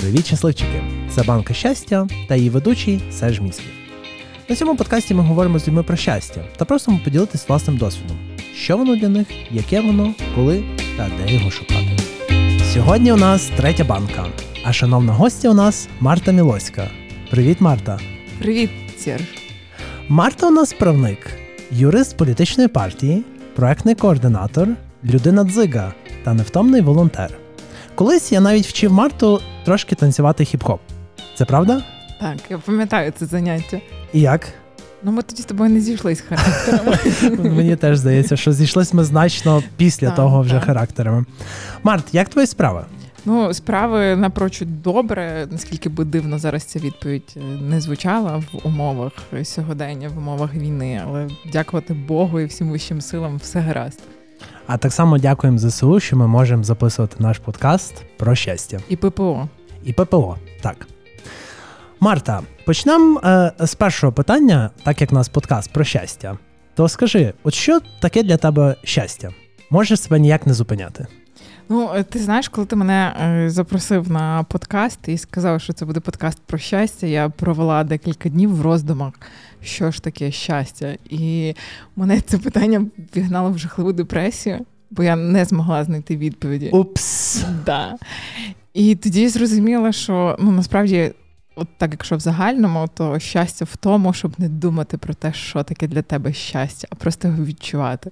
Привіт, щасливчики! Це банка щастя та її ведучий Серж Місків. На цьому подкасті ми говоримо з людьми про щастя та просимо поділитись власним досвідом, що воно для них, яке воно, коли та де його шукати. Сьогодні у нас третя банка, а шановна гостя у нас Марта Мілоська. Привіт, Марта! Привіт, Серж. Марта у нас правник, юрист політичної партії, проектний координатор, людина дзига та невтомний волонтер. Колись я навіть вчив Марту трошки танцювати хіп-хоп. Це правда? Так, я пам'ятаю це заняття. І як? Ну, ми тоді з тобою не зійшлись характерами. Мені теж здається, що зійшлись ми значно після Так, того вже так. характерами. Март, як твої справи? Ну, справи напрочуд добре, наскільки би дивно зараз ця відповідь е, не звучала в умовах сьогодення, в умовах війни, але дякувати Богу і всім вищим силам все гаразд. А так само дякуємо ЗСУ, що ми можемо записувати наш подкаст про щастя. І ППО. І ППО. Так. Марта, почнемо е, з першого питання, так як у нас подкаст про щастя. То скажи, от що таке для тебе щастя? Можеш себе ніяк не зупиняти? Ну, е, ти знаєш, коли ти мене е, запросив на подкаст і сказав, що це буде подкаст про щастя, я провела декілька днів в роздумах, що ж таке щастя. І мене це питання вігнало в жахливу депресію, бо я не змогла знайти відповіді. Упс. Да. І тоді я зрозуміла, що ну насправді, от так якщо в загальному, то щастя в тому, щоб не думати про те, що таке для тебе щастя, а просто його відчувати.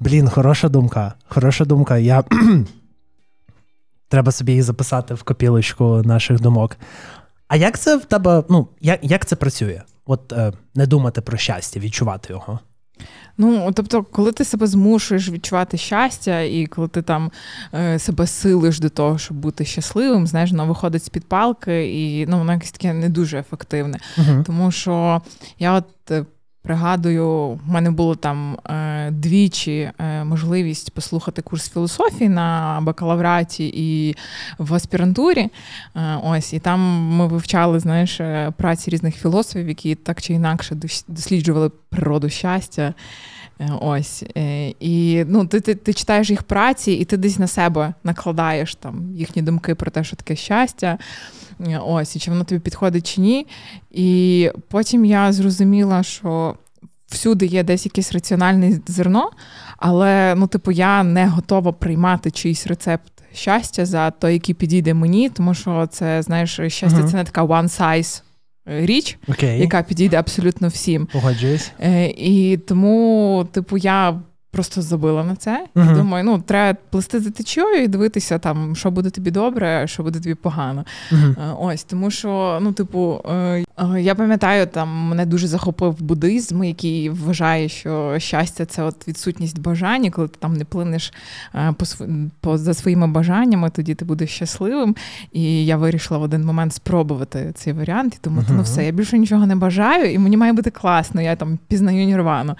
Блін, хороша думка. Хороша думка. Я треба собі її записати в копілочку наших думок. А як це в тебе? Ну, як, як це працює? От е, не думати про щастя, відчувати його. Ну, тобто, коли ти себе змушуєш відчувати щастя, і коли ти там е, себе силиш до того, щоб бути щасливим, знаєш, воно виходить з під палки, і ну, воно якесь таке не дуже ефективне. Угу. Тому що я от е, пригадую, в мене було там е, двічі е, можливість послухати курс філософії на бакалавраті і в аспірантурі. Е, ось, і там ми вивчали, знаєш, праці різних філософів, які так чи інакше досліджували природу щастя. Е, Ось е, і ну, ти, ти, ти читаєш їх праці, і ти десь на себе накладаєш там їхні думки про те, що таке щастя. Е, Ось, і чи воно тобі підходить чи ні. І потім я зрозуміла, що всюди є десь якесь раціональне зерно, але ну, типу, я не готова приймати чийсь рецепт щастя за той, який підійде мені, тому що це, знаєш, щастя Мгм. це не така one size річ, okay. яка підійде абсолютно всім. Погоджуюсь. Е, і тому, типу, я просто забила на це. І думаю, ну треба плести за течією і дивитися, там, що буде тобі добре, що буде тобі погано. Е, Ось тому, що ну, типу, е, е, я пам'ятаю, там мене дуже захопив буддизм, який вважає, що щастя це от відсутність бажань, і коли ти там не плинеш по, по за своїми бажаннями, тоді ти будеш щасливим. І я вирішила в один момент спробувати цей варіант і думати, Мгм. ну все, я більше нічого не бажаю, і мені має бути класно. Я там пізнаю нірвану.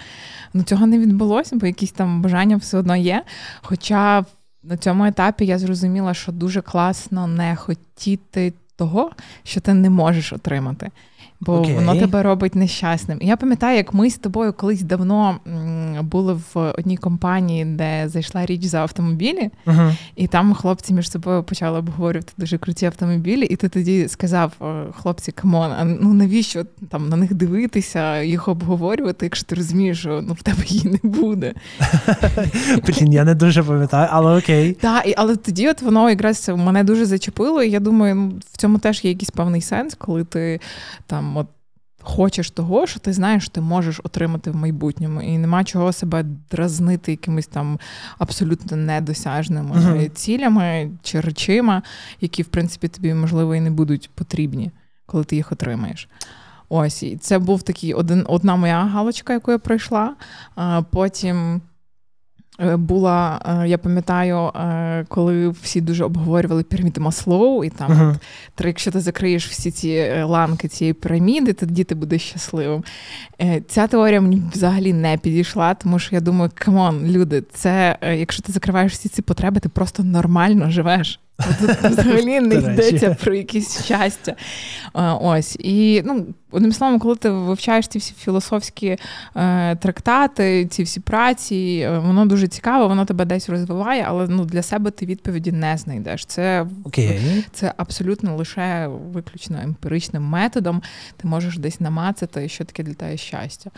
Ну цього не відбулося, бо якісь там бажання все одно є. Хоча на цьому етапі я зрозуміла, що дуже класно не хотіти того, що ти не можеш отримати. Бо Окей. воно тебе робить нещасним. І я пам'ятаю, як ми з тобою колись давно були в одній компанії, де зайшла річ за автомобілі, Угу. і там хлопці між собою почали обговорювати дуже круті автомобілі. І ти тоді сказав, хлопці, come on, а ну навіщо там на них дивитися, їх обговорювати, якщо ти розумієш, що ну в тебе її не буде. Блін, я не дуже пам'ятаю, але окей. Так, і, але тоді от воно якраз мене дуже зачепило, і я думаю, ну, в цьому теж є якийсь певний сенс, коли ти там от. Хочеш того, що ти знаєш, що ти можеш отримати в майбутньому, і нема чого себе дразнити якимись там абсолютно недосяжними Мгм. цілями чи речима, які, в принципі, тобі можливо і не будуть потрібні, коли ти їх отримаєш. Ось, і це був такий один, одна моя галочка, яку я пройшла. А, потім була, е, я пам'ятаю, е, коли всі дуже обговорювали піраміду Маслоу, і там Угу. от, якщо ти закриєш всі ці е, ланки цієї піраміди, тоді ти будеш щасливим. Е, Ця теорія мені взагалі не підійшла, тому що я думаю, come on, люди, це е, якщо ти закриваєш всі ці потреби, ти просто нормально живеш. Тут взагалі не йдеться про якесь щастя. Ось. І ну, одним словом, коли ти вивчаєш ці всі філософські е, трактати, ці всі праці, е, воно дуже цікаво, воно тебе десь розвиває, але ну, для себе ти відповіді не знайдеш. Це okay. це абсолютно лише виключно емпіричним методом. Ти можеш десь намацати, що таке для тебе щастя.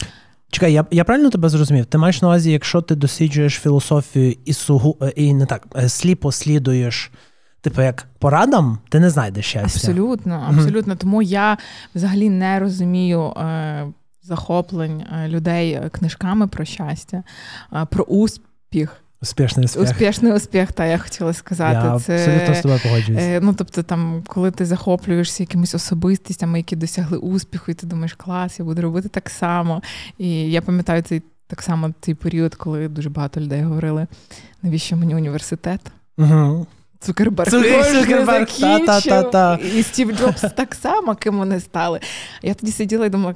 Чекай, я я правильно тебе зрозумів? Ти маєш на увазі, якщо ти досліджуєш філософію і сугу е, і не так е, сліпо слідуєш, типу, як порадам, ти не знайдеш щастя. Абсолютно, абсолютно. Mm-hmm. Тому я взагалі не розумію е, захоплень е, людей книжками про щастя, е, про успіх. Успішний успіх. Успішний успіх, та я хотіла сказати. Я Це, абсолютно з тобою погоджуюсь. Е, ну, тобто, там, коли ти захоплюєшся якимись особистостями, які досягли успіху, і ти думаєш, клас, я буду робити так само. І я пам'ятаю цей так само цей період, коли дуже багато людей говорили, навіщо мені університет? Угу. Цукерберг Цукерберг, та, та, та, і Стів Джобс так само, ким вони стали. Я тоді сиділа і думала,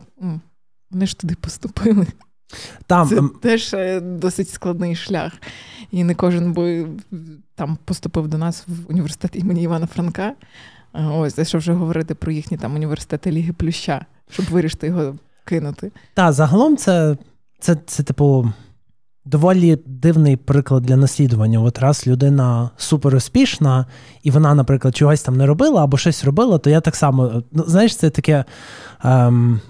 вони ж туди поступили. Там Це теж е, досить складний шлях. І не кожен би там поступив до нас в університет імені Івана Франка. Ось, а що вже говорити про їхні там університети Ліги Плюща, щоб вирішити його кинути. Так, загалом це, це, це, типу, доволі дивний приклад для наслідування. От раз людина супер успішна, і вона, наприклад, чогось там не робила або щось робила, то я так само, ну, знаєш, це таке. Ем,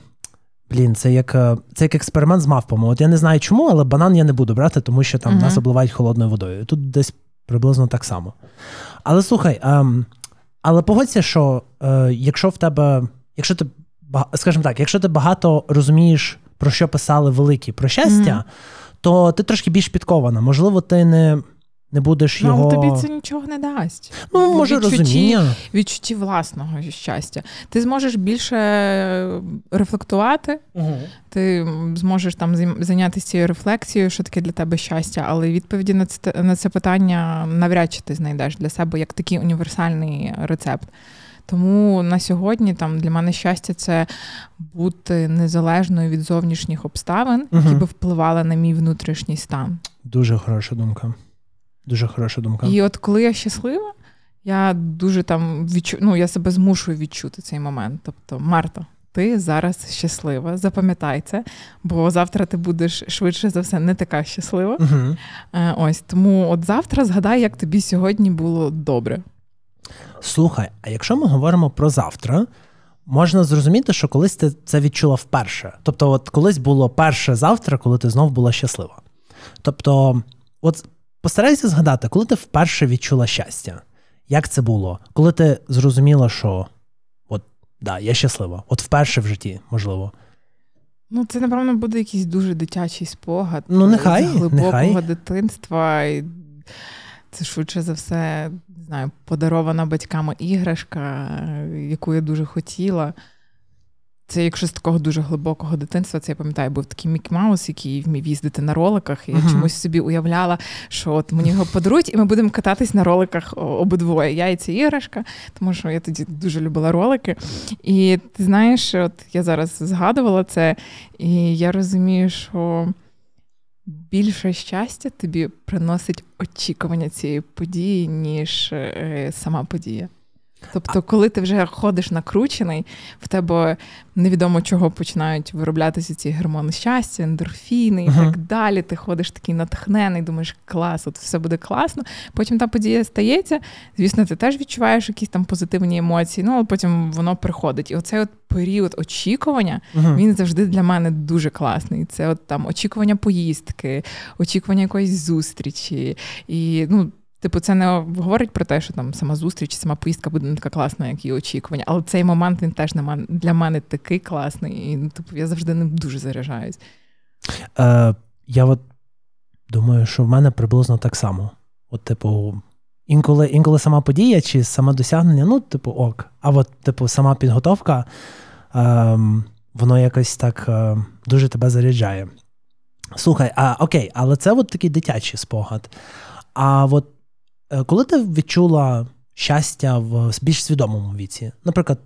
Блін, це як е, це як експеримент з мавпами. От я не знаю чому, але банан я не буду брати, тому що там uh-huh. нас обливають холодною водою. Тут десь приблизно так само. Але слухай, ем, але погодься, що е, якщо в тебе, якщо ти скажімо так, якщо ти багато розумієш, про що писали великі про щастя, uh-huh. То ти трошки більш підкована. Можливо, ти не не будеш ну, його... тобі це нічого не дасть. Ну, може, відчутті, розуміння. Відчутті власного щастя. Ти зможеш більше рефлектувати, угу. ти зможеш там зайнятися цією рефлексією, що таке для тебе щастя, але відповіді на це на це питання навряд чи ти знайдеш для себе як такий універсальний рецепт. Тому на сьогодні там для мене щастя це бути незалежною від зовнішніх обставин, угу. які би впливали на мій внутрішній стан. Дуже хороша думка. Дуже хороша думка. І от коли я щаслива, я дуже там відчу... ну, я себе змушую відчути цей момент. Тобто, Марта, ти зараз щаслива, запам'ятай це, бо завтра ти будеш швидше за все не така щаслива. Угу. Ось тому, от завтра згадай, як тобі сьогодні було добре. Слухай, а якщо ми говоримо про завтра, можна зрозуміти, що колись ти це відчула вперше. Тобто, от колись було перше завтра, коли ти знов була щаслива. Тобто, от Постарайся згадати, коли ти вперше відчула щастя. Як це було? Коли ти зрозуміла, що от, да, я щаслива, от вперше в житті, можливо. Ну, це, напевно, буде якийсь дуже дитячий спогад. Ну, нехай, з глибокого нехай. дитинства. І Це швидше за все, не знаю, подарована батьками іграшка, яку я дуже хотіла. Це якщо з такого дуже глибокого дитинства, це я пам'ятаю, був такий Мік Маус, який вмів їздити на роликах. І я uh-huh. чомусь собі уявляла, що от мені його подарують, і ми будемо кататись на роликах обидвоє. Я і ця іграшка, тому що я тоді дуже любила ролики. І ти знаєш, от я зараз згадувала це, і я розумію, що більше щастя тобі приносить очікування цієї події, ніж е, сама подія. Тобто, коли ти вже ходиш накручений, в тебе невідомо чого починають вироблятися ці гормони щастя, ендорфіни і uh-huh. так далі. Ти ходиш такий натхнений, думаєш, клас, от все буде класно. Потім та подія стається. Звісно, ти теж відчуваєш якісь там позитивні емоції, ну але потім воно приходить. І оцей от період очікування uh-huh. він завжди для мене дуже класний. Це от там очікування поїздки, очікування якоїсь зустрічі. І ну. Типу, це не говорить про те, що там сама зустріч, сама поїздка буде не така класна, як і очікування. Але цей момент він теж для мене такий класний, і ну, типу, я завжди ним дуже заряджаюсь. Е, Я от думаю, що в мене приблизно так само. От, типу, інколи інколи сама подія чи саме досягнення, ну, типу, ок. А от, типу, сама підготовка, е, воно якось так е, дуже тебе заряджає. Слухай, а окей, але це от такий дитячий спогад. А от коли ти відчула щастя в більш свідомому віці, наприклад,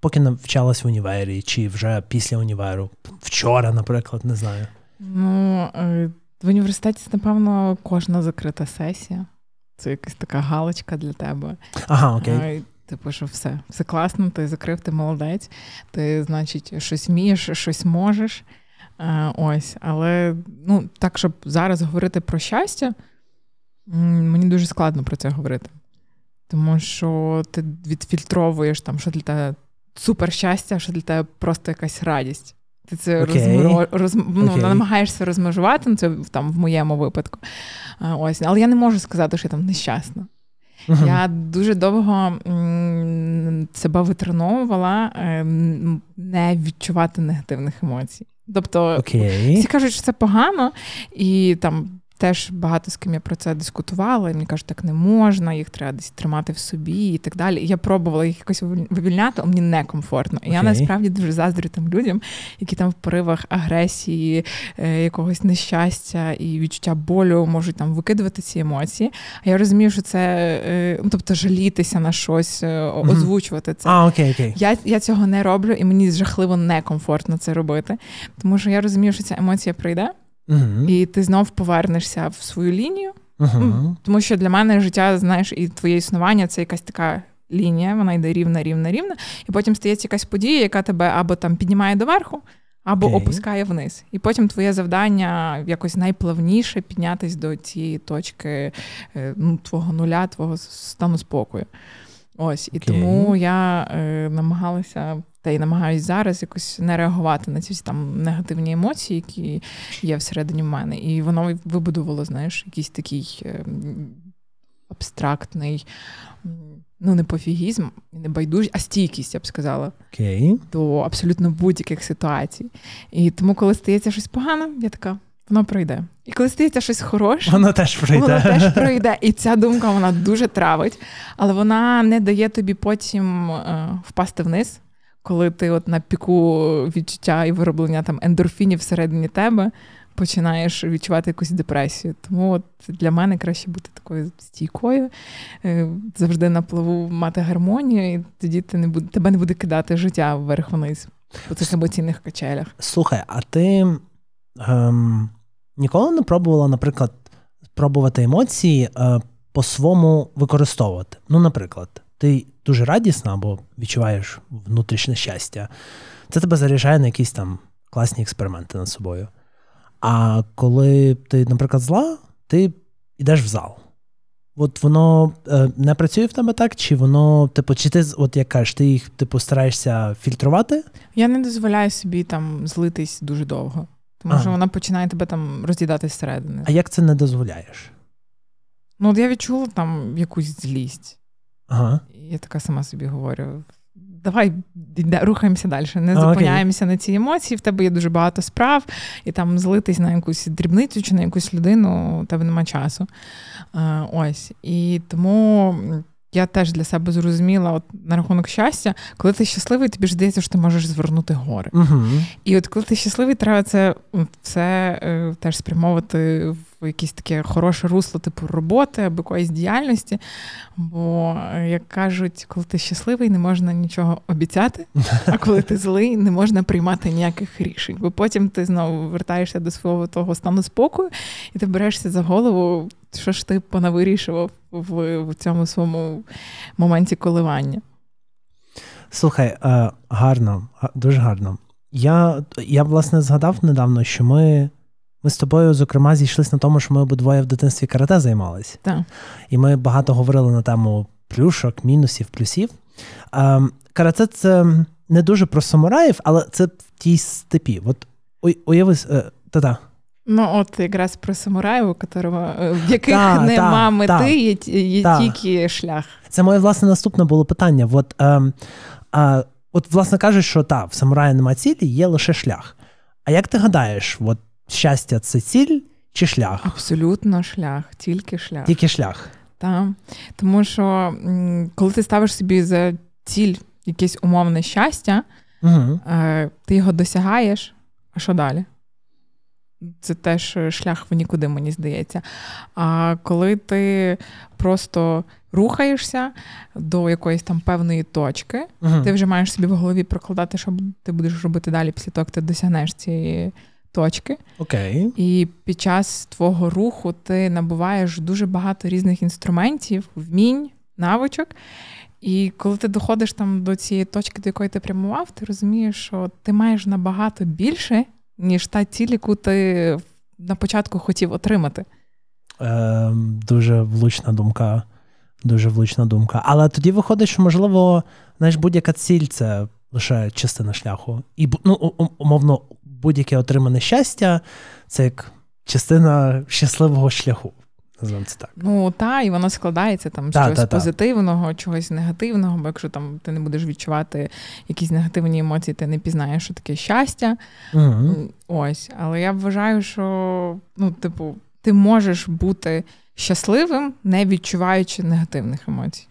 поки навчалась в універі, чи вже після універу, вчора, наприклад, не знаю. Ну, е, в університеті, напевно, кожна закрита сесія. це якась така галочка для тебе. Ага, окей. Типу, що все, все класно, ти закрив, ти молодець, ти, значить, щось вмієш, щось можеш. Ось, але ну, так, щоб зараз говорити про щастя, мені дуже складно про це говорити. Тому що ти відфільтровуєш там, що для тебе супер щастя, що для тебе просто якась радість. Ти це okay. розмро... роз... ну, okay. намагаєшся розмежувати, ну, це там в моєму випадку. Ось, Але я не можу сказати, що я там нещасна. Uh-huh. Я дуже довго м- себе витреновувала е- не відчувати негативних емоцій. Тобто okay. всі кажуть, що це погано, і там Теж багато з ким я про це дискутувала, і мені кажуть, так не можна, їх треба десь тримати в собі і так далі. І я пробувала їх якось вивільняти, а мені некомфортно. І okay. я насправді дуже заздрю тим людям, які там в поривах агресії, е, якогось нещастя і відчуття болю можуть там викидувати ці емоції. А я розумію, що це е, ну, тобто жалітися на щось, е, озвучувати це. А, окей, окей. Я я цього не роблю, і мені жахливо некомфортно це робити. Тому що я розумію, що ця емоція прийде. Uh-huh. І ти знов повернешся в свою лінію. Uh-huh. Тому що для мене життя, знаєш, і твоє існування це якась така лінія, вона йде рівна, рівна, рівна. І потім стається якась подія, яка тебе або там піднімає доверху, або okay. опускає вниз. І потім твоє завдання якось найплавніше піднятися до цієї точки е, ну, твого нуля, твого стану спокою. Ось. І okay. тому я е, намагалася та й намагаюся зараз якось не реагувати на ці там негативні емоції, які є всередині в мене. І воно вибудувало, знаєш, якийсь такий е, абстрактний, ну, не пофігізм, не байдужість, а стійкість, я б сказала, okay. до абсолютно будь-яких ситуацій. І тому, коли стається щось погане, я така. Воно пройде. І коли стається щось хороше, воно теж пройде. Воно теж пройде. І ця думка вона дуже травить, але вона не дає тобі потім е, впасти вниз, коли ти от на піку відчуття і вироблення там ендорфінів всередині тебе починаєш відчувати якусь депресію. Тому от для мене краще бути такою стійкою, е, завжди на плаву мати гармонію, і тоді ти не буде, тебе не буде кидати життя вверх вниз по цих емоційних качелях. Слухай, а ти ем, ніколи не пробувала, наприклад, пробувати емоції е, по-своєму використовувати? Ну, наприклад ти дуже радісна або відчуваєш внутрішнє щастя, це тебе заряджає на якісь там класні експерименти над собою. А коли ти, наприклад, зла, ти йдеш в зал. От воно е, не працює в тебе так, чи воно, типу, чи ти от як кажеш, ти їх типу стараєшся фільтрувати? Я не дозволяю собі там злитись дуже довго, тому а. що вона починає тебе там роз'їдати зсередини. А як це не дозволяєш? Ну, от я відчула там якусь злість. Ага. Я така сама собі говорю. Давай рухаємося далі, не зупиняємося okay. на ці емоції. В тебе є дуже багато справ, і там злитись на якусь дрібницю чи на якусь людину, у тебе нема часу. Ось. І тому я теж для себе зрозуміла от на рахунок щастя, коли ти щасливий, тобі ж здається, що ти можеш звернути гори. Uh-huh. І от коли ти щасливий, треба це все е, теж спрямовувати в якесь таке хороше русло, типу роботи або якоїсь діяльності. Бо, е, як кажуть, коли ти щасливий, не можна нічого обіцяти, а коли ти злий, не можна приймати ніяких рішень. Бо потім ти знову вертаєшся до свого того стану спокою, і ти берешся за голову що ж ти понавирішував в, в цьому своєму моменті коливання? Слухай, е, гарно, дуже гарно. Я, я, власне, згадав недавно, що ми. Ми з тобою, зокрема, зійшлися на тому, що ми обидвоє в дитинстві карате займалися. Так. І ми багато говорили на тему плюшок, мінусів, плюсів. Е, карате це не дуже про самураїв, але це в тій степі. От уяви, е, та-та. Ну, от якраз про самураїв, у которого, е, в яких та, нема та, мети, та, є, є тільки шлях. Це моє власне наступне було питання. От, е, е, от власне кажуть, що так, в самураї нема цілі, є лише шлях. А як ти гадаєш, от щастя це ціль чи шлях? Абсолютно шлях, тільки шлях. Тільки шлях. Так. Тому що коли ти ставиш собі за ціль якесь умовне щастя, угу. ти його досягаєш, а що далі? Це теж шлях в нікуди, мені здається. А коли ти просто рухаєшся до якоїсь там певної точки, uh ти вже маєш собі в голові прокладати, що ти будеш робити далі після того, як ти досягнеш цієї точки. Окей. І під час твого руху ти набуваєш дуже багато різних інструментів, вмінь, навичок. І коли ти доходиш там до цієї точки, до якої ти прямував, ти розумієш, що ти маєш набагато більше, ніж та ціль, яку ти на початку хотів отримати. Е, Дуже влучна думка. Дуже влучна думка. Але тоді виходить, що, можливо, знаєш, будь-яка ціль це лише частина шляху. І ну, умовно, будь-яке отримане щастя це як частина щасливого шляху. Називаємо це так. Ну та, і воно складається там з чогось позитивного, чогось негативного, бо якщо там ти не будеш відчувати якісь негативні емоції, ти не пізнаєш, що таке щастя. Угу. Ось. Але я вважаю, що ну, типу, ти можеш бути щасливим, не відчуваючи негативних емоцій.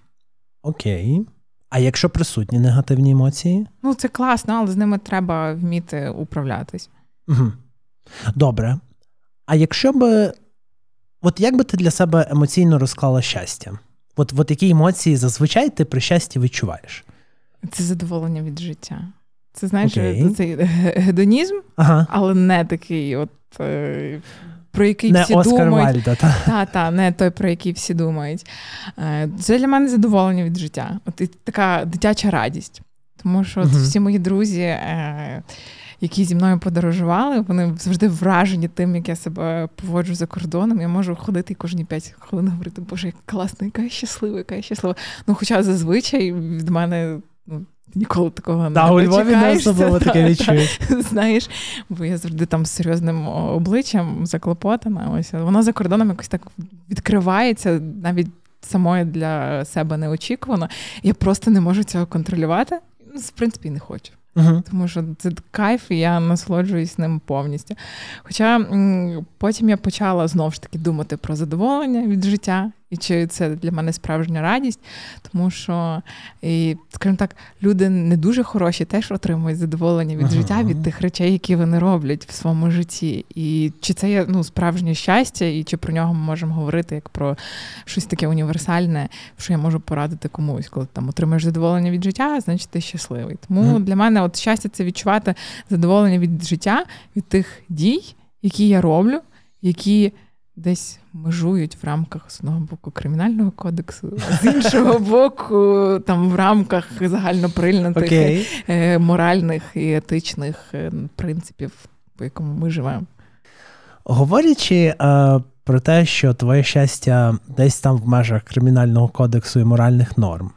Окей. А якщо присутні негативні емоції? Ну, це класно, але з ними треба вміти управлятись. Угу. Добре. А якщо би. От як би ти для себе емоційно розклала щастя? От от які емоції зазвичай ти при щасті відчуваєш? Це задоволення від життя. Це знаєш, okay. цей гедонізм, ага. але не такий, от е, про який не всі Оскар думають. Вальда, та. та, та, не той, про який всі думають. Е, це для мене задоволення від життя. От і така дитяча радість. Тому що от uh всі мої друзі, е, які зі мною подорожували, вони завжди вражені тим, як я себе поводжу за кордоном. Я можу ходити і кожні 5 хвилин говорити, боже, як класно, яка я щаслива, яка я щаслива. Ну, хоча зазвичай від мене. ну, Ніколи такого да, не у Львові не особливо таке відчуєш. Знаєш, бо я завжди там з серйозним обличчям заклопотана. Ось вона за кордоном якось так відкривається навіть самої для себе неочікувано. Я просто не можу цього контролювати. Ну, в принципі, не хочу. Uh-huh. Тому що це кайф, і я насолоджуюсь ним повністю. Хоча потім я почала знову ж таки думати про задоволення від життя і чи це для мене справжня радість, тому що, і, скажімо так, люди не дуже хороші, теж отримують задоволення від ага. життя, від тих речей, які вони роблять в своєму житті. І чи це є ну, справжнє щастя, і чи про нього ми можемо говорити як про щось таке універсальне, що я можу порадити комусь, коли там отримаєш задоволення від життя, значить ти щасливий. Тому ага. для мене от щастя це відчувати задоволення від життя, від тих дій, які я роблю, які десь межують в рамках з одного боку кримінального кодексу, а з іншого боку, там в рамках загальноприйнятих okay. Е, моральних і етичних е, принципів, по якому ми живемо. Говорячи е, про те, що твоє щастя десь там в межах кримінального кодексу і моральних норм,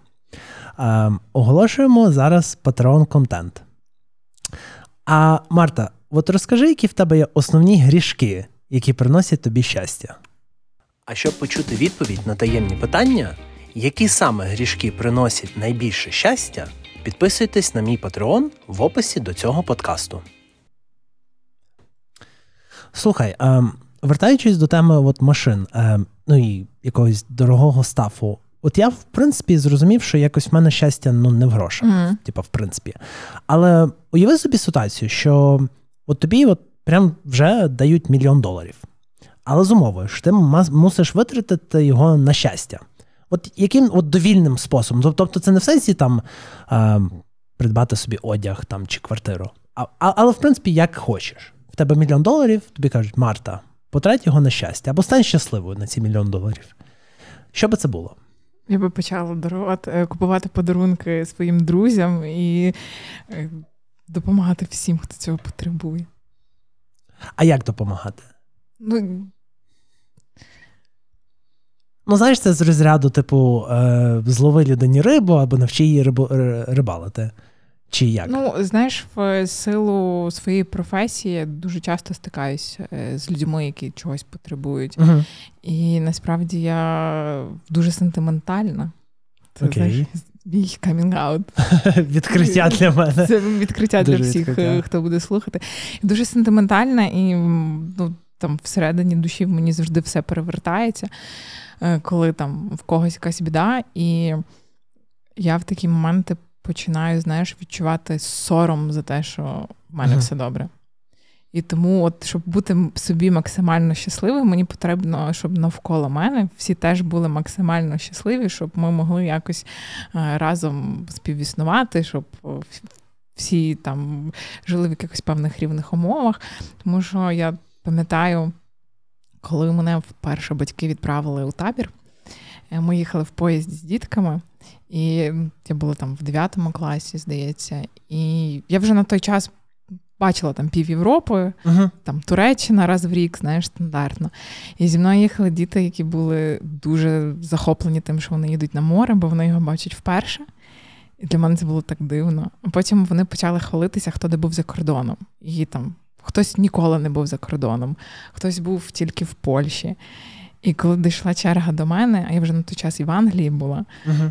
е, оголошуємо зараз патреон контент. А Марта, от розкажи, які в тебе є основні грішки, які приносять тобі щастя. А щоб почути відповідь на таємні питання, які саме грішки приносять найбільше щастя, підписуйтесь на мій патреон в описі до цього подкасту. Слухай, е, вертаючись до теми от машин, е, ну і якогось дорогого стафу, от я, в принципі, зрозумів, що якось в мене щастя ну, не в грошах, mm-hmm. типа, в принципі. Але уяви собі ситуацію, що от тобі от прям вже дають мільйон доларів. Але з умовою, що ти мусиш витратити його на щастя. От яким от довільним способом? Тобто, це не в сенсі там е, придбати собі одяг там, чи квартиру. А, а, Але, в принципі, як хочеш. В тебе мільйон доларів, тобі кажуть, Марта, потрать його на щастя, або стань щасливою на ці мільйон доларів. Що би це було? Я би почала дарувати, е, купувати подарунки своїм друзям і е, допомагати всім, хто цього потребує. А як допомагати? Ну, Ну, знаєш, це з розряду, типу, е, злови людині рибу або навчи її рибу, рибалити. Чи як? Ну, знаєш, в силу своєї професії я дуже часто стикаюсь е, з людьми, які чогось потребують. Угу. І насправді я дуже сентиментальна. Це Окей. мій камінг-аут. Відкриття для мене. Це відкриття дуже для всіх, відкриття. хто буде слухати. Дуже сентиментальна, і ну, там всередині душі в мені завжди все перевертається, е, коли там в когось якась біда. І я в такі моменти починаю, знаєш, відчувати сором за те, що в мене uh-huh. все добре. І тому, от, щоб бути собі максимально щасливим, мені потрібно, щоб навколо мене всі теж були максимально щасливі, щоб ми могли якось е, разом співіснувати, щоб всі там жили в якихось певних рівних умовах. Тому що я пам'ятаю, коли мене вперше батьки відправили у табір, е, ми їхали в поїзді з дітками, і я була там в 9 класі, здається, і я вже на той час. Бачила там пів Європи, uh-huh. там Туреччина раз в рік, знаєш, стандартно. І зі мною їхали діти, які були дуже захоплені тим, що вони їдуть на море, бо вони його бачать вперше. І для мене це було так дивно. А потім вони почали хвалитися, хто де був за кордоном. І там хтось ніколи не був за кордоном, хтось був тільки в Польщі. І коли дійшла черга до мене, а я вже на той час і в Англії була, uh-huh.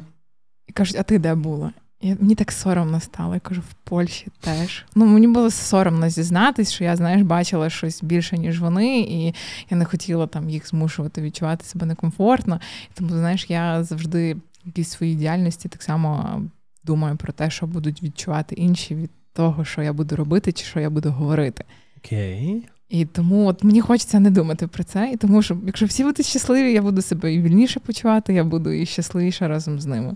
і кажуть, а ти де була? І Мені так соромно стало. Я кажу, в Польщі теж. Ну, мені було соромно зізнатись, що я, знаєш, бачила щось більше, ніж вони, і я не хотіла там їх змушувати відчувати себе некомфортно. Тому, знаєш, я завжди в якійсь своїй діяльності так само думаю про те, що будуть відчувати інші від того, що я буду робити, чи що я буду говорити. Окей. І тому от мені хочеться не думати про це. І тому що, якщо всі будуть щасливі, я буду себе і вільніше почувати, я буду і щасливіша разом з ними.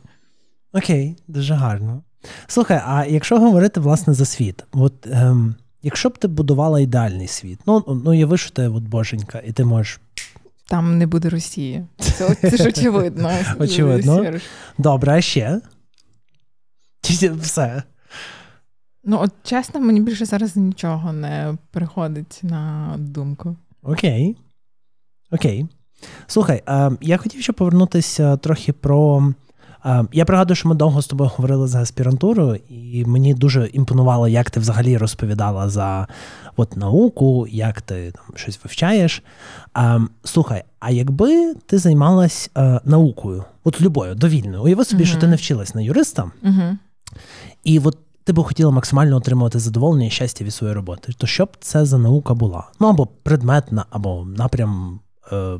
Окей, дуже гарно. Слухай, а якщо говорити власне за світ, от ем, якщо б ти будувала ідеальний світ, ну ну яви, що ти от боженька, і ти можеш. Там не буде Росії. Це це ж очевидно. Очевидно. Добре, а ще? Все. Ну, от чесно, мені більше зараз нічого не приходить на думку. Окей. Окей. Слухай, я хотів ще повернутися трохи про. Я пригадую, що ми довго з тобою говорили за аспірантуру, і мені дуже імпонувало, як ти взагалі розповідала за от, науку, як ти там щось вивчаєш. Слухай, а якби ти займалась наукою, от любою, довільною, уяви собі, uh що ти не вчилась на юриста, uh і от ти би хотіла максимально отримувати задоволення і щастя від своєї роботи, то що б це за наука була? Ну або предметна, або напрям е,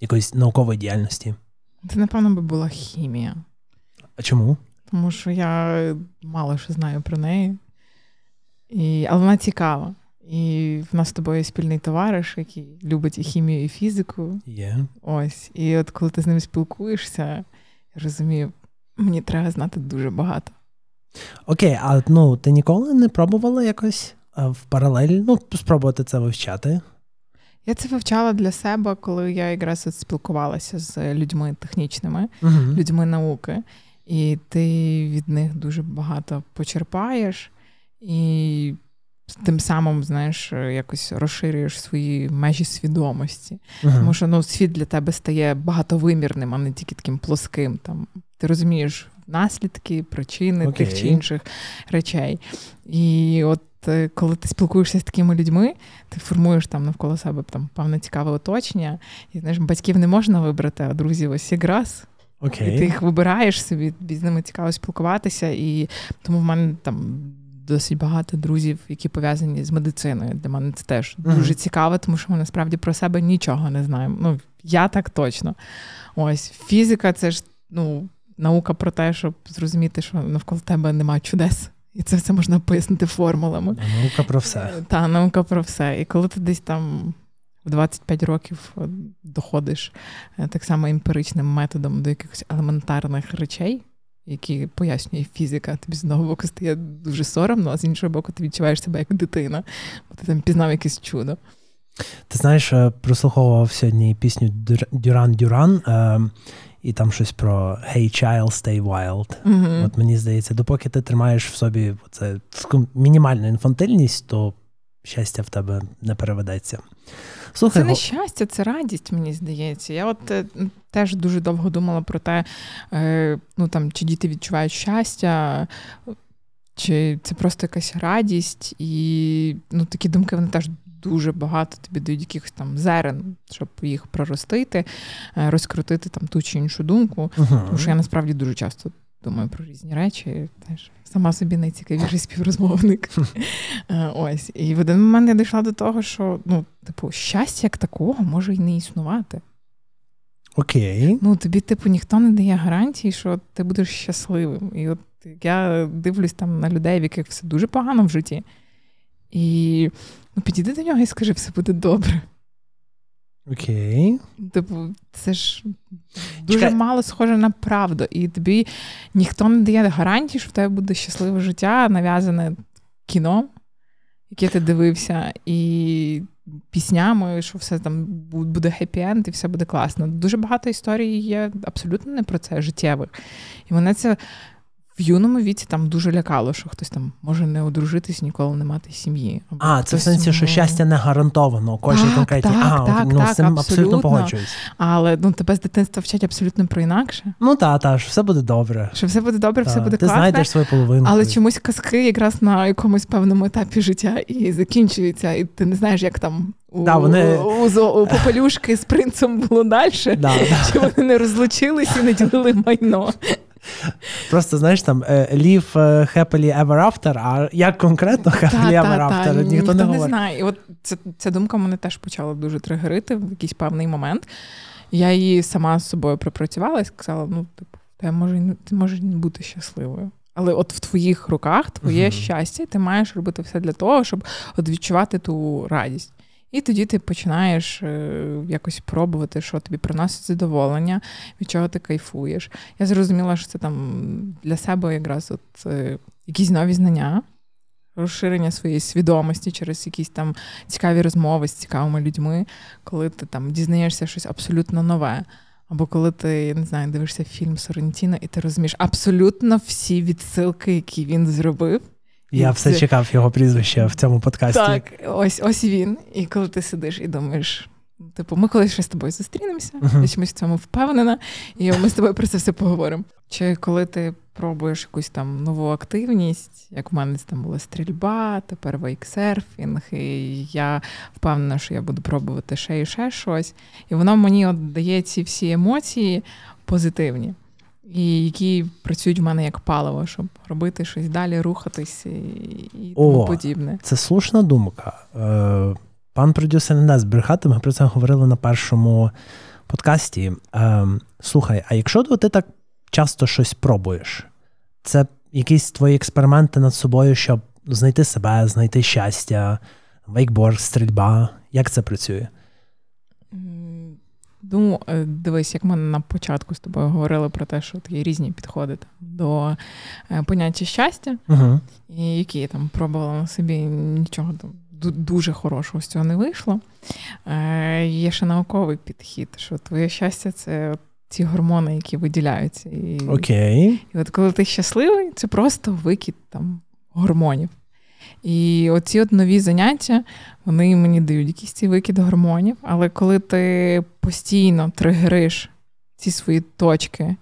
якоїсь наукової діяльності? Це, напевно, би була хімія. А чому? Тому що я мало що знаю про неї, І... але вона цікава. І в нас з тобою спільний товариш, який любить і хімію, і фізику. Yeah. Ось. І от коли ти з ним спілкуєшся, я розумію, мені треба знати дуже багато. Окей, а ну ти ніколи не пробувала якось в паралель ну, спробувати це вивчати? Я це вивчала для себе, коли я якраз спілкувалася з людьми технічними, uh людьми науки, і ти від них дуже багато почерпаєш, і тим самим, знаєш, якось розширюєш свої межі свідомості. uh Тому що ну, світ для тебе стає багатовимірним, а не тільки таким плоским. Там Ти розумієш наслідки, причини okay. тих чи інших речей. І от е, коли ти спілкуєшся з такими людьми, ти формуєш там навколо себе там певне цікаве оточення. І знаєш, батьків не можна вибрати, а друзів ось якраз. Okay. І ти їх вибираєш собі, з ними цікаво спілкуватися. І тому в мене там. Досить багато друзів, які пов'язані з медициною. Для мене це теж uh-huh. дуже цікаво, тому що ми насправді про себе нічого не знаємо. Ну, я так точно. Ось фізика, це ж ну наука про те, щоб зрозуміти, що навколо тебе немає чудес. І це все можна пояснити формулами. Наука про все. Е, та, наука про все. І коли ти десь там в 25 років е, доходиш е, так само емпіричним методом до якихось елементарних речей, які пояснює фізика, тобі з одного боку стає дуже соромно, а з іншого боку, ти відчуваєш себе як дитина, бо ти там пізнав якесь чудо. Ти знаєш, прослуховував сьогодні пісню Дюран Дюран і там щось про «Hey child, stay wild». Mm-hmm. От мені здається, допоки ти тримаєш в собі це мінімальну інфантильність, то щастя в тебе не переведеться. Слухай, Це не щастя, це радість, мені здається. Я от е, теж дуже довго думала про те, е, ну там чи діти відчувають щастя. Чи це просто якась радість, і ну, такі думки вони теж дуже багато тобі дають якихось там зерен, щоб їх проростити, е, розкрутити там ту чи іншу думку. Uh-huh. Тому що я насправді дуже часто думаю про різні речі. Теж сама собі найцікавіший співрозмовник. Е, ось. І в один момент я дійшла до того, що ну, типу, щастя як такого може й не існувати. Окей. Ну, тобі, типу, ніхто не дає гарантії, що ти будеш щасливим. І от я дивлюсь там на людей, в яких все дуже погано в житті. І Ну, підійди до нього і скажи, все буде добре. Окей. Типу, це ж дуже Чекай. мало схоже на правду, і тобі ніхто не дає гарантії, що в тебе буде щасливе життя, нав'язане кіном, яке ти дивився, і піснями, що все там буде хеппі-енд і все буде класно. Дуже багато історій є абсолютно не про це життєвих. І мене це в юному віці там дуже лякало, що хтось там може не одружитись, ніколи не мати сім'ї. Або А, це в сенсі, що щастя не гарантовано кожній конкретній. так, ага, так, ну так, з цим абсолютно абсолютно. погоджуюсь. Але ну тебе з дитинства вчать абсолютно про інакше. Ну та, та ж, все буде добре. Що все буде добре, все Та, буде Ти класно. знайдеш свою половинку. Але чомусь казки якраз на якомусь певному етапі життя і закінчуються, і ти не знаєш, як там у, Да, вони- у, у, у попелюшки з принцем було далі. Да, да. Чи вони не розлучились і не ділили майно? Просто знаєш там е, live е, happily ever after, а як конкретно happily ever after, ніхто, не говорить. знає. І от ця, ця думка мене теж почала дуже тригерити в якийсь певний момент. Я її сама з собою пропрацювала і сказала: ну, типу, ти може, й не- ти можеш не бути щасливою. Але от в твоїх руках твоє Мгм. щастя, ти маєш робити все для того, щоб от відчувати ту радість. І тоді ти починаєш е, якось пробувати, що тобі приносить задоволення, від чого ти кайфуєш. Я зрозуміла, що це там для себе якраз от е, якісь нові знання, розширення своєї свідомості через якісь там цікаві розмови з цікавими людьми, коли ти там дізнаєшся щось абсолютно нове. Або коли ти не знаю, дивишся фільм Соррентіно, і ти розумієш абсолютно всі відсилки, які він зробив. Я все це- чекав його прізвище в цьому подкасті. Так, ось ось він. І коли ти сидиш і думаєш, типу, ми колись ще з тобою зустрінемося, Мгм. я чомусь в цьому впевнена, і ми з тобою про це все поговоримо. Чи коли ти пробуєш якусь там нову активність, як в мене там була стрільба, тепер вейксерфінг, і я впевнена, що я буду пробувати ще і ще щось. І воно мені от дає ці всі емоції позитивні. І які працюють в мене як паливо, щоб робити щось далі, рухатись і, і тому подібне. Це слушна думка. Е, Пан продюсер не дасть збрехати, ми про це говорили на першому подкасті. Е, Слухай, а якщо ти так часто щось пробуєш, це якісь твої експерименти над собою, щоб знайти себе, знайти щастя, вейкборд, стрільба. Як це працює? Ну, дивись, як ми на початку з тобою говорили про те, що є різні підходи там, до е, поняття щастя, Угу. і які я там пробувала на собі, нічого там дуже хорошого з цього не вийшло. Е, Є ще науковий підхід, що твоє щастя це ці гормони, які виділяються. І, Окей. і от коли ти щасливий, це просто викид там гормонів. І оці от нові заняття, вони мені дають якийсь цей викид гормонів, але коли ти постійно тригериш ці свої точки,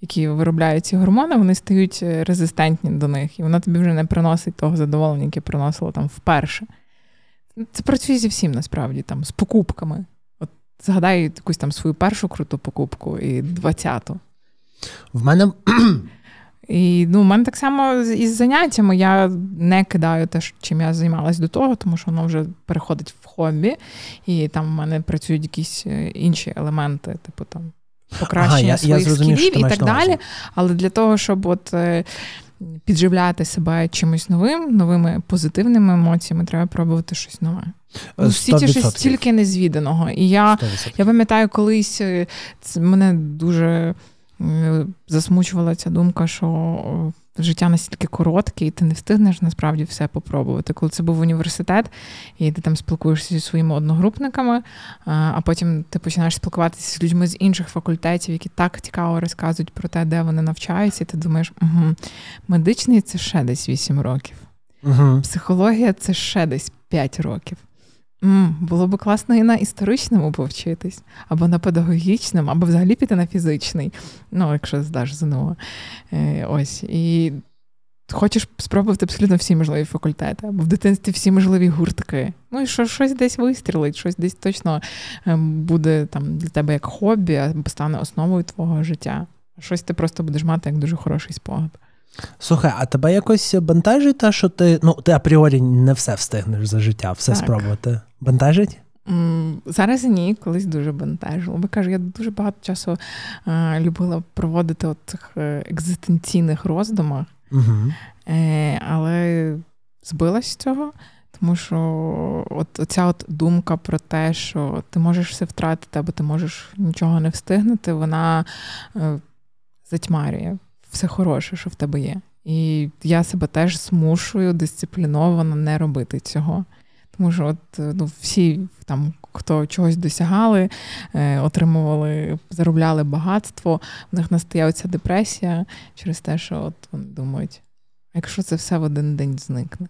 які виробляють ці гормони, вони стають е, резистентні до них, і воно тобі вже не приносить того задоволення, яке приносило там вперше. Це працює зі всім насправді, там, з покупками. От згадай якусь там свою першу круту покупку і двадцяту. В мене І ну, у мене так само із заняттями я не кидаю те, чим я займалась до того, тому що воно вже переходить в хобі, і там в мене працюють якісь е, інші елементи, типу там покращення я- я своїх зрозумів, скілів і так далі. Але для того, щоб от е, підживляти себе чимось новим, новими позитивними емоціями, треба пробувати щось нове. Ну, в світі щось 100%. стільки незвіданого. І я 100%. я пам'ятаю, колись е, це мене дуже е, засмучувала ця думка, що життя настільки коротке, і ти не встигнеш насправді все попробувати. Коли це був університет, і ти там спілкуєшся зі своїми одногрупниками, а а потім ти починаєш спілкуватися з людьми з інших факультетів, які так цікаво розказують про те, де вони навчаються, і ти думаєш, угу, медичний це ще десь 8 років. Угу. Психологія це ще десь 5 років. М, було б класно і на історичному повчитись, або на педагогічному, або взагалі піти на фізичний. Ну, якщо здаш ЗНО. Е, ось. І хочеш спробувати абсолютно всі можливі факультети, або в дитинстві всі можливі гуртки. Ну і що щось десь вистрілить, щось десь точно ем, буде там для тебе як хобі, або стане основою твого життя. Щось ти просто будеш мати як дуже хороший спогад. Слухай, а тебе якось бентежить те, що ти. Ну, ти апріорі не все встигнеш за життя, все Так. спробувати. Бентежить? М, Зараз ні, колись дуже бентежило. Бо кажу, я дуже багато часу е, любила проводити от цих е, екзистенційних роздумах, Угу. е, але збилась з цього, Тому що от оця от думка про те, що ти можеш все втратити, або ти можеш нічого не встигнути, вона е, затьмарює все хороше, що в тебе є. І я себе теж змушую дисципліновано не робити цього. Тому що от е, ну, всі там, хто чогось досягали, е, отримували, заробляли багатство, в них настає оця депресія через те, що от вони думають, якщо це все в один день зникне.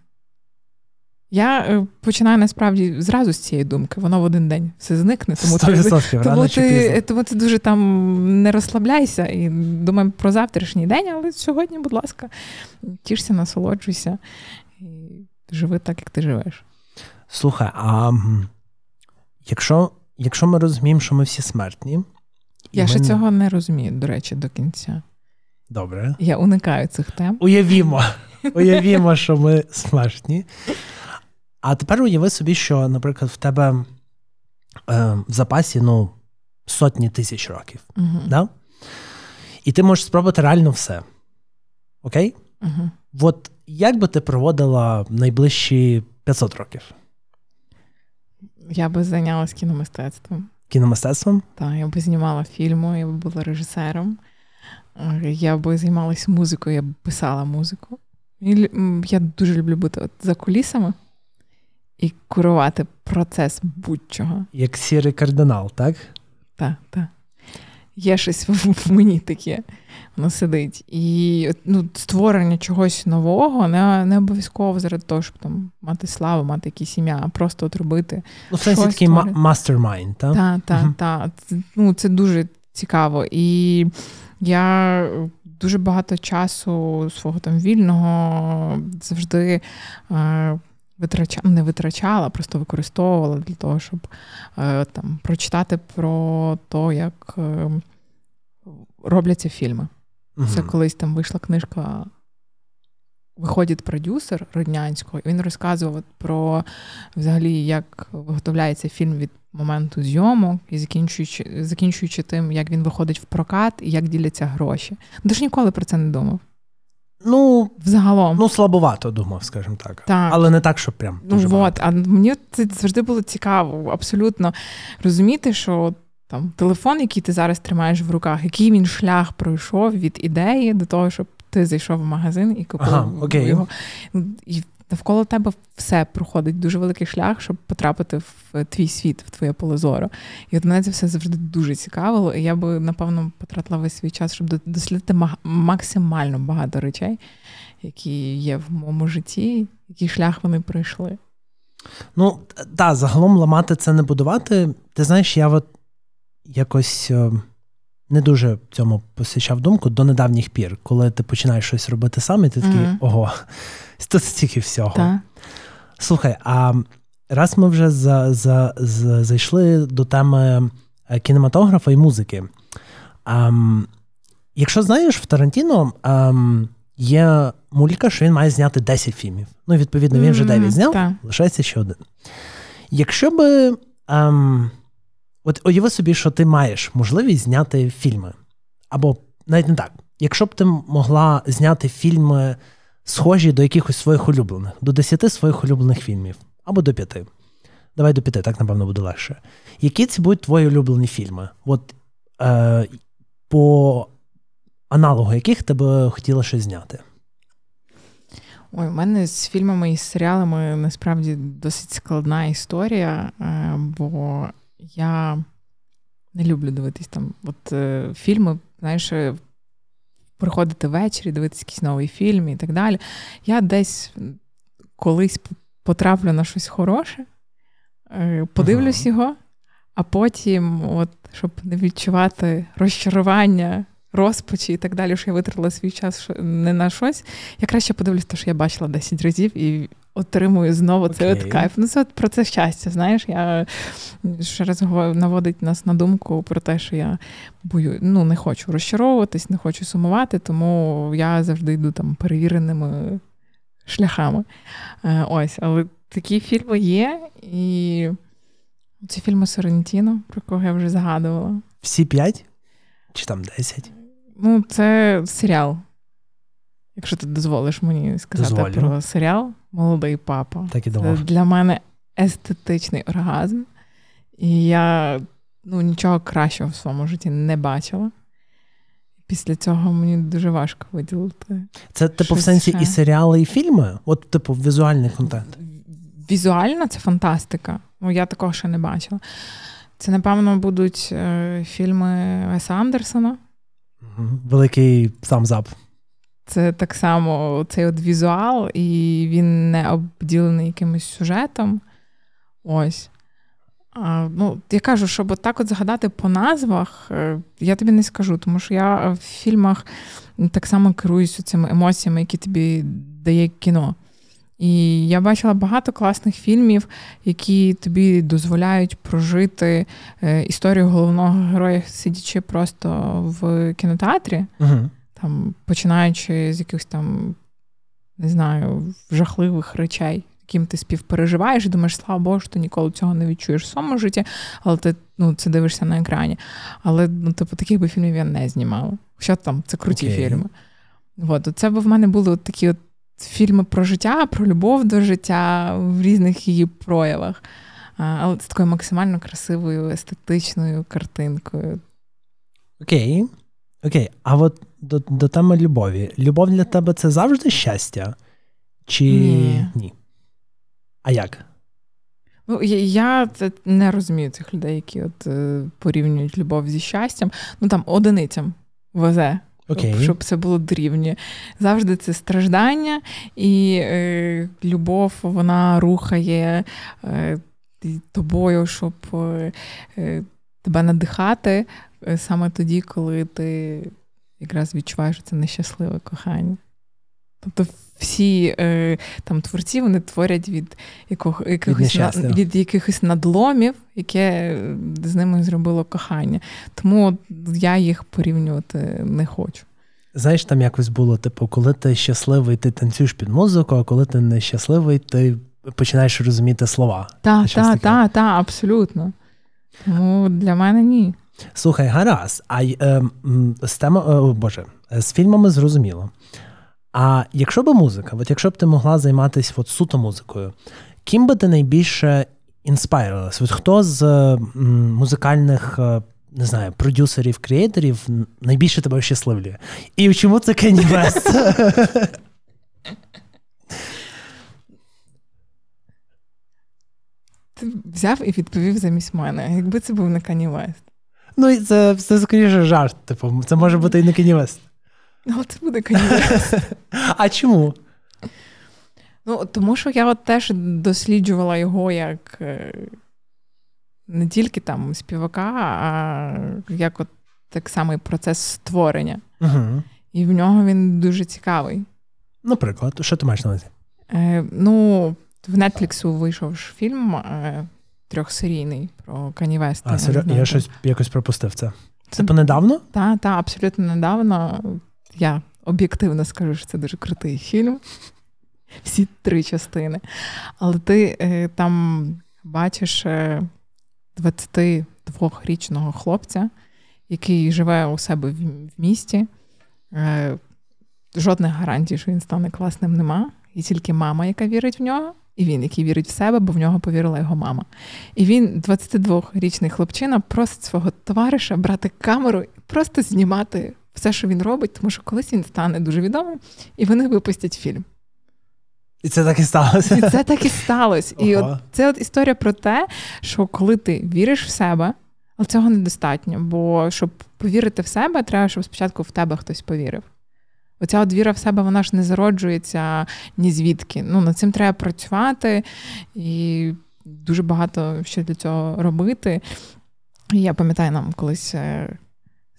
Я е, починаю насправді зразу з цієї думки, воно в один день все зникне, тому ти, тому, ти, тому ти дуже там не розслабляйся і думай про завтрашній день, але сьогодні, будь ласка, тішся, насолоджуйся і живи так, як ти живеш. Слухай, а якщо якщо ми розуміємо, що ми всі смертні. Я ми... ще цього не розумію, до речі, до кінця. Добре. Я уникаю цих тем. Уявімо, уявімо, що ми смертні. А тепер уяви собі, що, наприклад, в тебе е, в запасі ну, сотні тисяч років. Uh-huh. Да? І ти можеш спробувати реально все. Окей? Uh-huh. От як би ти проводила найближчі 500 років? Я би зайнялася кіномистецтвом. Кіномистецтвом? Так, я би знімала фільми, я би була режисером. Е, я би займалася музикою, я б писала музику. Я дуже люблю бути за кулісами і курувати процес будь-чого. Як сірий кардинал, так? Так, так. Є щось в мені таке, воно сидить. І ну, створення чогось нового не не обов'язково заради того, щоб там мати славу, мати якісь ім'я, а просто от робити. Ну, сенсі такий мастермайнд, так? Так, так, так. Ну, це дуже цікаво. І я дуже багато часу свого там вільного завжди. Е, витрача... не витрачала, просто використовувала для того, щоб е, там прочитати про те, як е, робляться фільми. Угу. Це колись там вийшла книжка. Виходить продюсер Роднянського, і він розказував про взагалі, як виготовляється фільм від моменту зйомок і закінчуючи закінчуючи тим, як він виходить в прокат і як діляться гроші. Ти ж ніколи про це не думав. Ну, взагалом. Ну, слабовато думав, скажімо так. так. Але не так, щоб прям. Ну, дуже от, А мені це завжди було цікаво, абсолютно розуміти, що там телефон, який ти зараз тримаєш в руках, який він шлях пройшов від ідеї до того, щоб ти зайшов в магазин і купив ага, окей. його. І навколо тебе все проходить дуже великий шлях, щоб потрапити в твій світ, в твоє поле зору. І от мене це все завжди дуже цікавило. І я би, напевно, потратила весь свій час, щоб дослідити максимально багато речей, які є в моєму житті, який шлях вони пройшли. Ну, так, загалом ламати це не будувати. Ти знаєш, я от якось. Не дуже цьому посвячав думку до недавніх пір, коли ти починаєш щось робити сам, і ти такий mm-hmm. ого, тут стільки всього. Ta. Слухай, а раз ми вже за, за, за, зайшли до теми е, кінематографа і музики. А, якщо знаєш, в Тарантіно а, є мулька, що він має зняти 10 фільмів. Ну, відповідно, він вже 9 зняв, mm-hmm. лишається ще один. Якщо би. А, От уяви собі, що ти маєш можливість зняти фільми. Або навіть не так. Якщо б ти могла зняти фільми, схожі до якихось своїх улюблених, до 10 своїх улюблених фільмів, або до 5. Давай до 5, так, напевно, буде легше. Які це будуть твої улюблені фільми? От е, по аналогу яких ти би хотіла щось зняти? Ой, у мене з фільмами і серіалами насправді досить складна історія, е, бо я не люблю дивитись там от е, фільми, знаєш, е, приходити ввечері, дивитися якийсь новий фільм і так далі. Я десь колись потраплю на щось хороше, е, подивлюсь ага. його, а потім, от, щоб не відчувати розчарування. Розпачі і так далі, що я витратила свій час не на щось. Я краще подивлюсь, те, що я бачила 10 разів, і отримую знову okay. цей от кайф. Ну, це от про це щастя. Знаєш, я ще раз наводить нас на думку про те, що я бою, ну, не хочу розчаровуватись, не хочу сумувати, тому я завжди йду там перевіреними шляхами. Е, ось, але такі фільми є, і ці фільми Соррентіно, про кого я вже згадувала. Всі п'ять? Чи там десять? Ну, це серіал. Якщо ти дозволиш мені сказати Дозволю. про серіал, молодий папа. Так і Це для мене естетичний оргазм. І я ну, нічого кращого в своєму житті не бачила. Після цього мені дуже важко виділити. Це, типу, в сенсі ще. і серіали, і фільми? От, типу, візуальний контент. Візуально це фантастика. Ну, я такого ще не бачила. Це, напевно, будуть е, фільми Веса Андерсона. Великий up. Це так само цей от візуал, і він не обділений якимось сюжетом. Ось. А, ну, я кажу, щоб от так от згадати по назвах, е, я тобі не скажу, тому що я в фільмах так само керуюся цими емоціями, які тобі дає кіно. І я бачила багато класних фільмів, які тобі дозволяють прожити е, історію головного героя, сидячи просто в кінотеатрі Угу. Там, починаючи з якихось там, не знаю, жахливих речей, яким ти співпереживаєш, і думаєш, слава Богу, що ти ніколи цього не відчуєш в своєму житті, але ти ну, це дивишся на екрані. Але ну, типу, таких би фільмів я не знімала. Хоча там це круті Окей. фільми. От, це б в мене були от такі от фільми про життя, про любов до життя в різних її проявах. Але з такою максимально красивою естетичною картинкою. Окей. Окей. А от до, до теми любові. Любов для тебе це завжди щастя? Чи Ні. А як? Ну, я, не розумію цих людей, які от е, порівнюють любов зі щастям. Ну там одиницям везе, Окей. щоб, це було дорівнює. Завжди це страждання, і е, любов вона рухає е, тобою, щоб е, е, тебе надихати саме тоді, коли ти якраз відчуваєш що це нещасливе кохання. Тобто всі е, там творці вони творять від, якого, якихось, нещастя. на, від якихось надломів, яке е, з ними зробило кохання. Тому я їх порівнювати не хочу. Знаєш, там якось було, типу, коли ти щасливий, ти танцюєш під музику, а коли ти нещасливий, ти починаєш розуміти слова. Так, так, так, так, абсолютно. Тому для мене ні. Слухай, гаразд. А е, з тема, е, о, Боже, з фільмами зрозуміло. А якщо б музика, от якщо б ти могла займатися от суто музикою, ким би ти найбільше інспайрилась? От хто з м, музикальних, е, не знаю, продюсерів, креаторів найбільше тебе щасливлює? І чому це Кенні Вест? Ти взяв і відповів замість мене. Якби це був не Кані Вест. Ну, це, це скоріше жарт. Типу, це може бути і не Кенні Вест. Але це буде канівест. А чому? Ну, тому що я от теж досліджувала його як е, не тільки там співака, а як от так само процес створення. Угу. І в нього він дуже цікавий. Наприклад, що ти маєш на увазі? Е, ну, в Нетфліксу вийшов ж фільм е, трьохсерійний про Кані Веста. А, серйозно, я щось якось пропустив це. Це- Типу недавно? Так, та, абсолютно недавно. Я об'єктивно скажу, що це дуже крутий фільм. Всі три частини. Але ти е, там бачиш е, 22-річного хлопця, який живе у себе в, в місті. Е, жодних гарантій, що він стане класним, нема. І тільки мама, яка вірить в нього, і він, який вірить в себе, бо в нього повірила його мама. І він, 22-річний хлопчина, просить свого товариша брати камеру і просто знімати все, що він робить, тому що колись він стане дуже відомим, і вони випустять фільм. І це так і сталося. І це так і сталося. І от це от історія про те, що коли ти віриш в себе, але цього недостатньо. Бо щоб повірити в себе, треба, щоб спочатку в тебе хтось повірив. Оця от віра в себе, вона ж не зароджується ні звідки. Ну, над цим треба працювати і дуже багато що для цього робити. І я пам'ятаю, нам колись. е,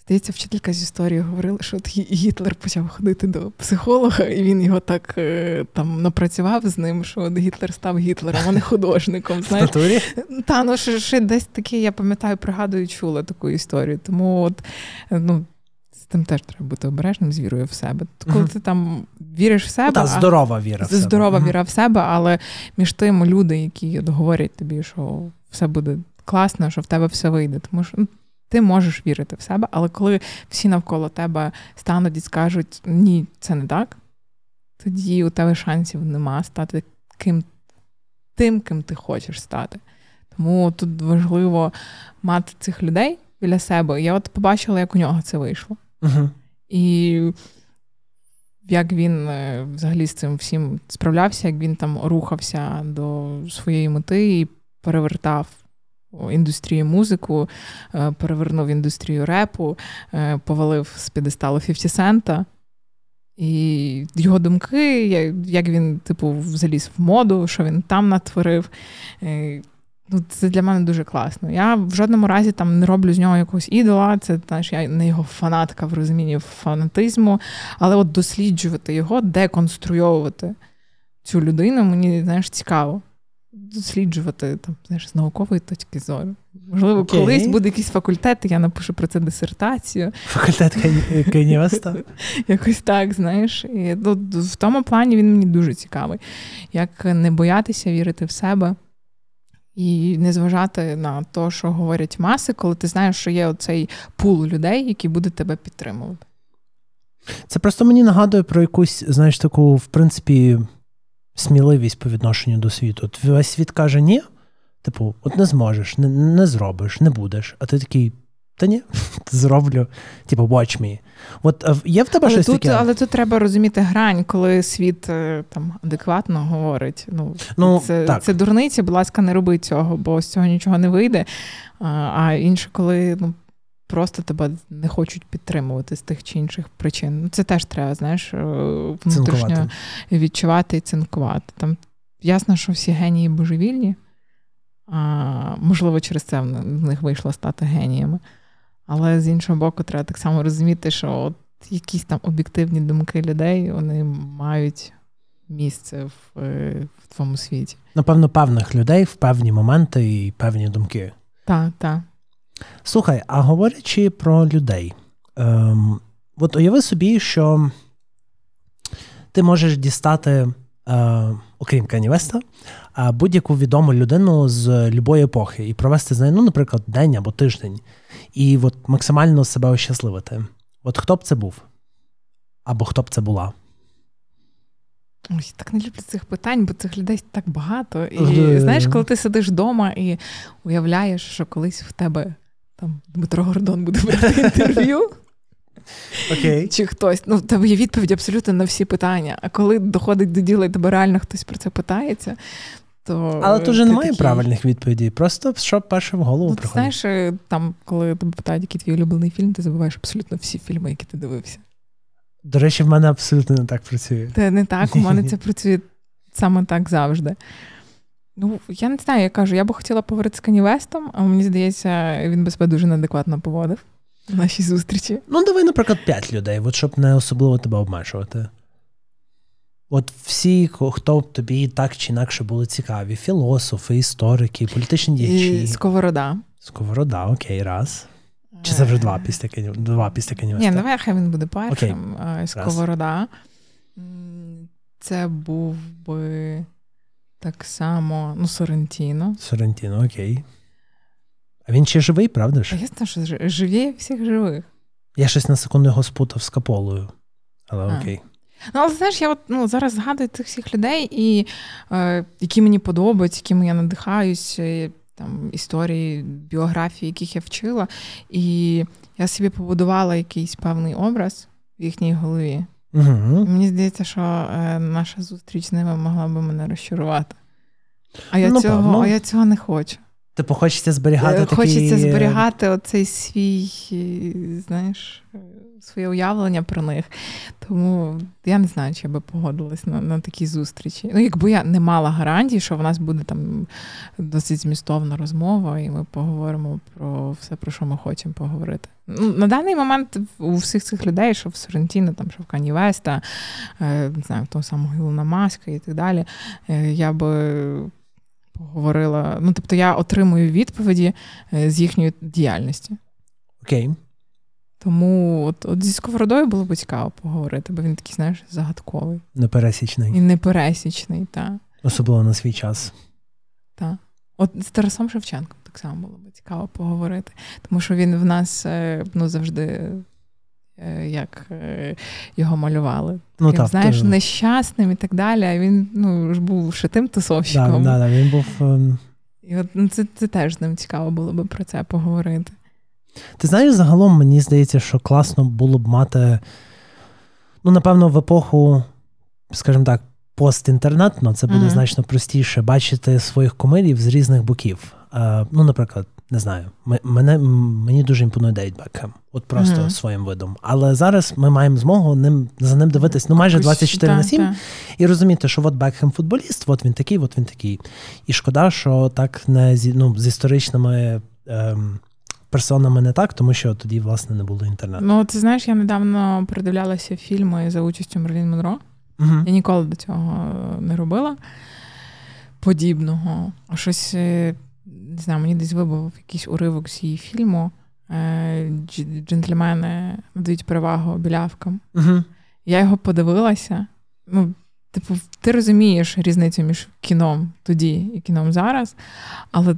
Здається, вчителька з історії говорила, що от Гітлер почав ходити до психолога, і він його так е, там напрацював з ним, що от Гітлер став Гітлером, а не художником. Знаєш, та ну ще, ще десь таке, я пам'ятаю, пригадую, чула таку історію. Тому от е, ну. Тим теж треба бути обережним з вірою в себе. Коли ти там віриш в себе, Ну, та, здорова віра. в себе. здорова віра в себе, але між тим люди, які говорять тобі, що все буде класно, що в тебе все вийде. Тому що ну, ти можеш вірити в себе, але коли всі навколо тебе стануть і скажуть ні, це не так, тоді у тебе шансів нема стати ким тим, ким ти хочеш стати. Тому тут важливо мати цих людей біля себе. Я от побачила, як у нього це вийшло. Угу. І як він е, взагалі з цим всім справлявся, як він там рухався до своєї мети і перевертав індустрію музику, е, перевернув індустрію репу, е, повалив з підесталу 50 Сента. І його думки, як він, типу, заліз в моду, що він там натворив. Ну, Це для мене дуже класно. Я в жодному разі там не роблю з нього якогось ідола. Це знаєш, я не його фанатка в розумінні фанатизму, але от досліджувати його, деконструйовувати цю людину, мені знаєш, цікаво. Досліджувати там, знаєш, з наукової точки зору. Можливо, okay. колись буде якийсь факультет, я напишу про це дисертацію. Факультет Кенівеста? Якось так, знаєш. І ну, В тому плані він мені дуже цікавий. Як не боятися вірити в себе і не зважати на те, що говорять маси, коли ти знаєш, що є оцей пул людей, які будуть тебе підтримувати. Це просто мені нагадує про якусь, знаєш, таку, в принципі, сміливість по відношенню до світу. От Весь світ каже, ні. Типу, от не зможеш, не, не зробиш, не будеш. А ти такий, та ні, зроблю, типу, watch me. От є в тебе але щось тут, таке? Але тут треба розуміти грань, коли світ е, там адекватно говорить. Ну, ну Це так. це дурниці, будь ласка, не роби цього, бо з цього нічого не вийде. А інше, коли ну, просто тебе не хочуть підтримувати з тих чи інших причин. Ну, Це теж треба, знаєш, е, внутрішньо цинкувати. відчувати і цинкувати. Там ясно, що всі генії божевільні. А, Можливо, через це в них вийшло стати геніями. Але з іншого боку, треба так само розуміти, що от якісь там об'єктивні думки людей вони мають місце в, е, в твоєму світі. Напевно, певних людей в певні моменти і певні думки. Так, так. Слухай, а говорячи про людей, ем, от уяви собі, що ти можеш дістати, е, окрім Канівеста, е, будь-яку відому людину з любої епохи і провести з нею, ну, наприклад, день або тиждень і от максимально себе ощасливити. От хто б це був? Або хто б це була? Ой, так не люблю цих питань, бо цих людей так багато. І знаєш, коли ти сидиш вдома і уявляєш, що колись в тебе там Дмитро Гордон буде брати інтерв'ю. Okay. Чи хтось, ну в тебе є відповідь абсолютно на всі питання. А коли доходить до діла, і тебе реально хтось про це питається, то але тут вже немає такий... правильних відповідей. Просто що перше в голову ну, приходить. Знаєш, е, там, коли тебе питають, який твій улюблений фільм, ти забуваєш абсолютно всі фільми, які ти дивився. До речі, в мене абсолютно не так працює. Це не так, у мене це працює саме так завжди. Ну, я не знаю, я кажу, я би хотіла поговорити з Кані Вестом, а мені здається, він би себе дуже неадекватно поводив в нашій зустрічі. Ну, давай, наприклад, п'ять людей, от щоб не особливо тебе обмежувати. От всі, хто тобі так чи інакше були цікаві: філософи, історики, політичні діячі. І Сковорода. Сковорода, окей, раз. Чи це вже два е. після два після Ні, давай хай він буде першим. Окей. Сковорода. Це був би так само, ну, Сорентіно. Сорентіно, окей. А він ще живий, правда ж? А ясно, що живі всіх живих. Я щось на секунду його спутав з Каполою. Але а. окей. Ну, але знаєш, я от ну, зараз згадую цих всіх людей, і е, які мені подобаються, якими я надихаюсь, е, там історії, біографії, яких я вчила. І я собі побудувала якийсь певний образ в їхній голові. Угу. Мені здається, що е, наша зустріч з ними могла би мене розчарувати. А я, ну, цього, а я цього не хочу. Типу, хочеться зберігати. Е, хочеться такі... зберігати оцей свій, знаєш, своє уявлення про них. Тому я не знаю, чи я би погодилась на на такі зустрічі. Ну, якби я не мала гарантій, що в нас буде там досить змістовна розмова, і ми поговоримо про все, про що ми хочемо поговорити. Ну, На даний момент у всіх цих людей, що в Сорентіно, там, що в Кані Веста, е, не знаю, в того самого Ілона Маска і так далі, е, я би. Поговорила, ну тобто я отримую відповіді е, з їхньої діяльності. Окей. Тому от, от зі сковородою було б цікаво поговорити, бо він такий, знаєш, загадковий. Непересічний. І непересічний, так. Особливо на свій час. Так. От з Тарасом Шевченком так само було б цікаво поговорити. Тому що він в нас е, ну, завжди як е, його малювали. Ну, Таким, так, знаєш, то- нещасним і так далі. А він ну, ж був шитим тусовщиком. Да, да, да, він був. ем, І от ну, це, це теж з ним цікаво було би про це поговорити. Ти знаєш, загалом мені здається, що класно було б мати, ну, напевно, в епоху, скажімо так, постінтернетно, це буде Мгм. значно простіше бачити своїх кумирів з різних боків. Е, ну, наприклад, не знаю, мене, мені дуже імпонує Дейт Бекхем, от просто Мгм. своїм видом. Але зараз ми маємо змогу ним, за ним дивитись ну, майже Якось, 24 на 7 та. і розуміти, що от Бекхем футболіст, от він такий, от він такий. І шкода, що так не зі, ну, з історичними ем, персонами не так, тому що тоді, власне, не було інтернету. Ну, ти знаєш, я недавно передивлялася фільми за участю Мерлін Монро. Угу. Я ніколи до цього не робила подібного. Щось, е, не знаю, мені десь вибув якийсь уривок з її фільму. е, Джентльмени надають перевагу білявкам. Угу. Я його подивилася. Ну, типу, ти розумієш різницю між кіном тоді і кіном зараз, але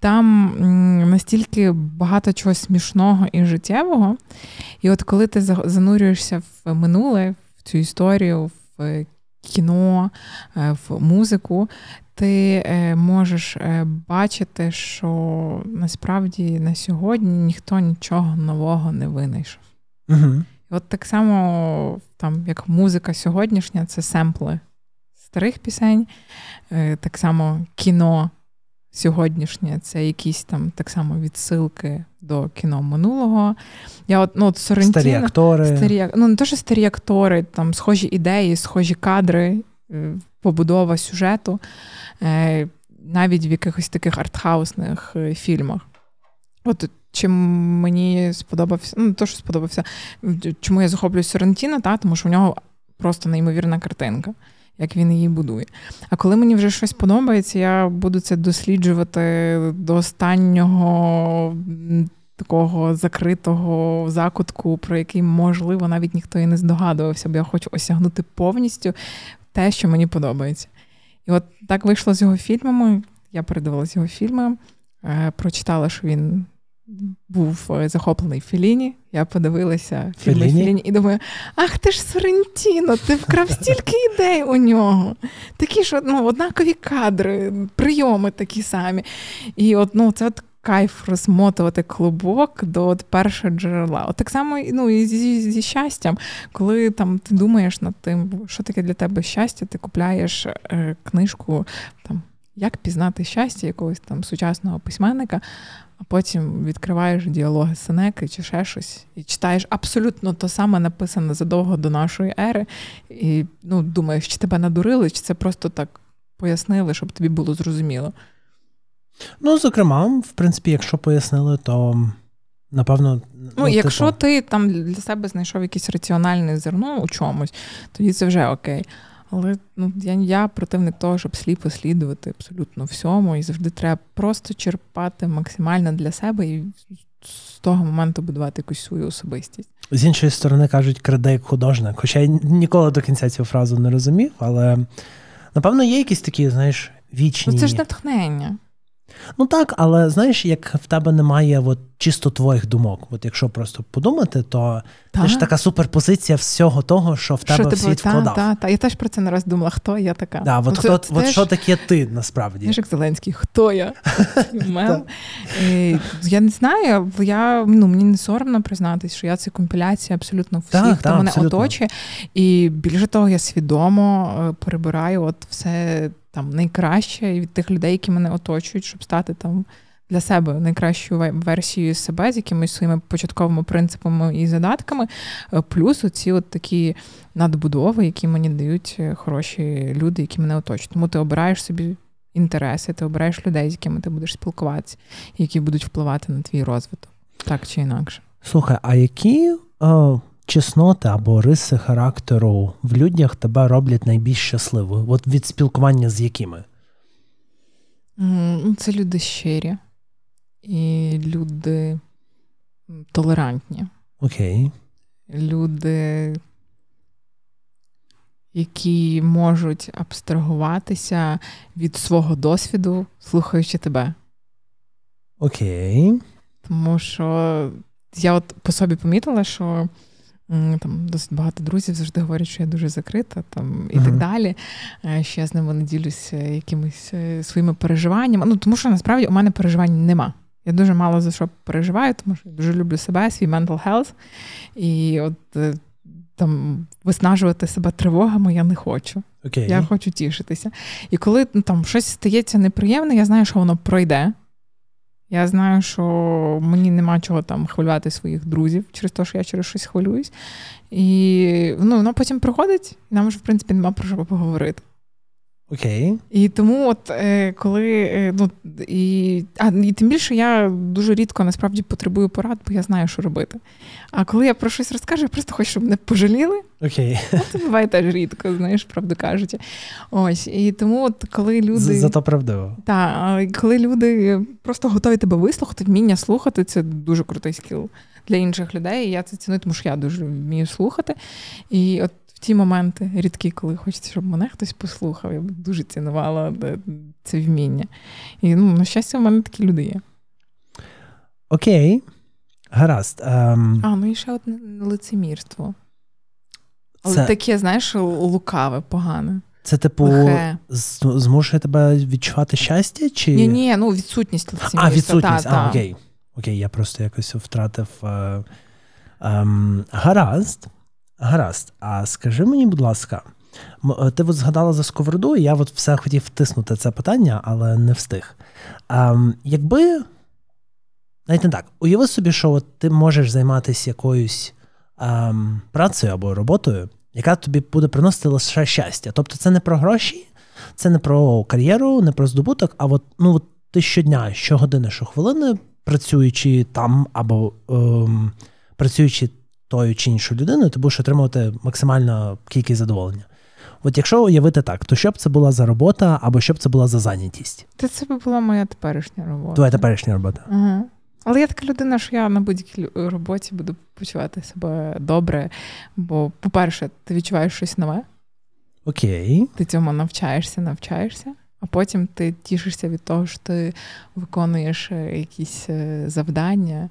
там настільки багато чогось смішного і життєвого. І от коли ти занурюєшся в минуле, в цю історію, в кіно, е, в музику, ти е, можеш е, бачити, що насправді на сьогодні ніхто нічого нового не винайшов. Угу. І от так само, там, як музика сьогоднішня, це семпли старих пісень, е, так само кіно сьогоднішнє, це якісь там так само відсилки до кіно минулого. Я от, ну, от Старі актори. старі, ну не то, що старі актори, там схожі ідеї, схожі кадри, побудова сюжету, навіть в якихось таких артхаусних е, фільмах. От чим мені сподобався, ну то, що сподобався, чому я захоплююсь Соррентіно, та, тому що в нього просто неймовірна картинка, як він її будує. А коли мені вже щось подобається, я буду це досліджувати до останнього такого закритого закутку, про який, можливо, навіть ніхто і не здогадувався, бо я хочу осягнути повністю те, що мені подобається. І от так вийшло з його фільмами. Я передивилася його фільми, е, прочитала, що він був е, захоплений Філіні. Я подивилася фільми Феліні? Філіні і думаю: ах ти ж Сорентіно, ти вкрав стільки ідей у нього. Такі ж ну, однакові кадри, прийоми такі самі. І от, ну, це от кайф розмотувати клубок до от першого джерела. От так само ну, і зі, зі щастям, коли там ти думаєш над тим, що таке для тебе щастя, ти купляєш е, книжку там. Як пізнати щастя якогось там сучасного письменника, а потім відкриваєш діалоги Сенеки чи ще щось, і читаєш абсолютно то саме написане задовго до нашої ери, і ну, думаєш, чи тебе надурили, чи це просто так пояснили, щоб тобі було зрозуміло. Ну, зокрема, в принципі, якщо пояснили, то напевно. Ну, якщо типу, ти там для себе знайшов якесь раціональне зерно у чомусь, тоді це вже окей. Але ну, я, я противник того, щоб сліпо слідувати абсолютно всьому, і завжди треба просто черпати максимально для себе і з того моменту будувати якусь свою особистість. з іншої сторони кажуть, краде як художник. Хоча я ніколи до кінця цю фразу не розумів, але напевно є якісь такі, знаєш, вічні. Ну це ж натхнення. Ну так, але знаєш, як в тебе немає от, чисто твоїх думок. От якщо просто подумати, то це ж така суперпозиція всього того, що в тебе в світ та, вкладав. та, та. Я теж про це не раз думала, хто я така. Да, от, Ну, хто, це от теж- що таке ти насправді? Як Зеленський, хто я? Я не знаю, я, ну, мені не соромно признатись, що я це компіляція абсолютно всіх, хто мене оточує. І більше того, я свідомо е, перебираю от все там найкраще від тих людей, які мене оточують, щоб стати там. Для себе найкращою версією себе з якимись своїми початковими принципами і задатками, Е, плюс оці от такі надбудови, які мені дають е, хороші люди, які мене оточують. Тому ти обираєш собі інтереси, ти обираєш людей, з якими ти будеш спілкуватися, які будуть впливати на твій розвиток, так чи інакше. Слухай, а які е, чесноти або риси характеру в людях тебе роблять найбільш щасливою? От від спілкування з якими? Ну, Це люди щирі і люди толерантні, Окей. люди, які можуть абстрагуватися від свого досвіду, слухаючи тебе. Окей. Тому що я от по собі помітила, що там досить багато друзів завжди говорять, що я дуже закрита там і uh-huh. так далі. Е, що я з ними не ділюся якимись е, своїми переживаннями. Ну тому що насправді у мене переживань нема. Я дуже мало за що переживаю, тому що я дуже люблю себе, свій mental health. І от е, там виснажувати себе тривогами я не хочу. Okay. Я хочу тішитися. І коли ну, там щось стається неприємне, я знаю, що воно пройде. Я знаю, що мені нема чого там хвилювати своїх друзів через те, що я через щось хвилююсь. І ну, воно потім приходить, нам вже, в принципі, нема про що поговорити. Окей. І тому, от е, коли е, ну і а і тим більше я дуже рідко насправді потребую порад, бо я знаю, що робити. А коли я про щось розкажу, я просто хочу, щоб мене пожаліли. Окей. Ну, Це буває теж рідко, знаєш, правду кажучи. Ось і тому, от коли люди зато правдиво. Так, коли люди просто готові тебе вислухати, вміння слухати, це дуже крутий скіл для інших людей. І я це ціную, тому що я дуже вмію слухати. І от ті моменти рідкі, коли хочеться, щоб мене хтось послухав. Я б дуже цінувала е, це вміння. І ну, на щастя, в мене такі люди є. Окей, гаразд. Um... А, ну і ще одне лицемірство. Але це... таке, знаєш, лукаве, погане. Це, типу, змушує тебе відчувати щастя? чи... Ні, ні, ну відсутність лицемірства. А, відсутність, та, а, та. окей. Окей, я просто якось втратив. Uh, um, гаразд. Гаразд, а скажи мені, будь ласка, е, ти от згадала за сковороду, я от все хотів втиснути це питання, але не встиг. А, Якби, навіть не так, уяви собі, що от ти можеш займатися якоюсь а, працею або роботою, яка тобі буде приносити лише щастя. Тобто це не про гроші, це не про кар'єру, не про здобуток, а от, ну, от ти щодня, щогодини, щохвилини, працюючи там або ем, працюючи тою чи іншою людиною, ти будеш отримувати максимальну кількість задоволення. От якщо уявити так, то що б це була за робота, або що б це була за зайнятість? Та це б була моя теперішня робота. Твоя теперішня робота. Угу. Але я така людина, що я на будь-якій роботі буду почувати себе добре. Бо, по-перше, ти відчуваєш щось нове. Окей. Ти цьому навчаєшся, навчаєшся, а потім ти тішишся від того, що ти виконуєш е, якісь е, завдання,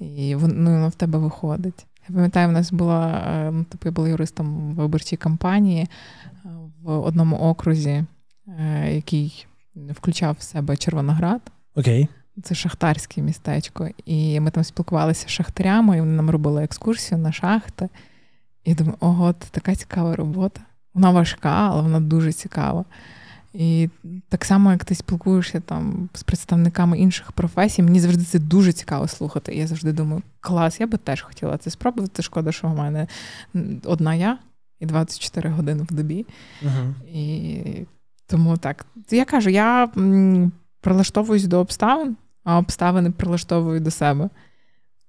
і воно ну, в тебе виходить. Я пам'ятаю, в нас була е, ну, типу, я була юристом в виборчій кампанії е, в одному окрузі, е, який включав в себе Червоноград. Окей. Це шахтарське містечко. І ми там спілкувалися з шахтарями, і вони нам робили екскурсію на шахти. І думаю, ого, це така цікава робота. Вона важка, але вона дуже цікава. І так само, як ти спілкуєшся там з представниками інших професій, мені завжди це дуже цікаво слухати. І я завжди думаю, клас, я би теж хотіла це спробувати. Шкода, що в мене одна я і 24 години в добі. Uh-huh. І тому так. Я кажу, я прилаштовуюсь до обставин, а обставини прилаштовую до себе.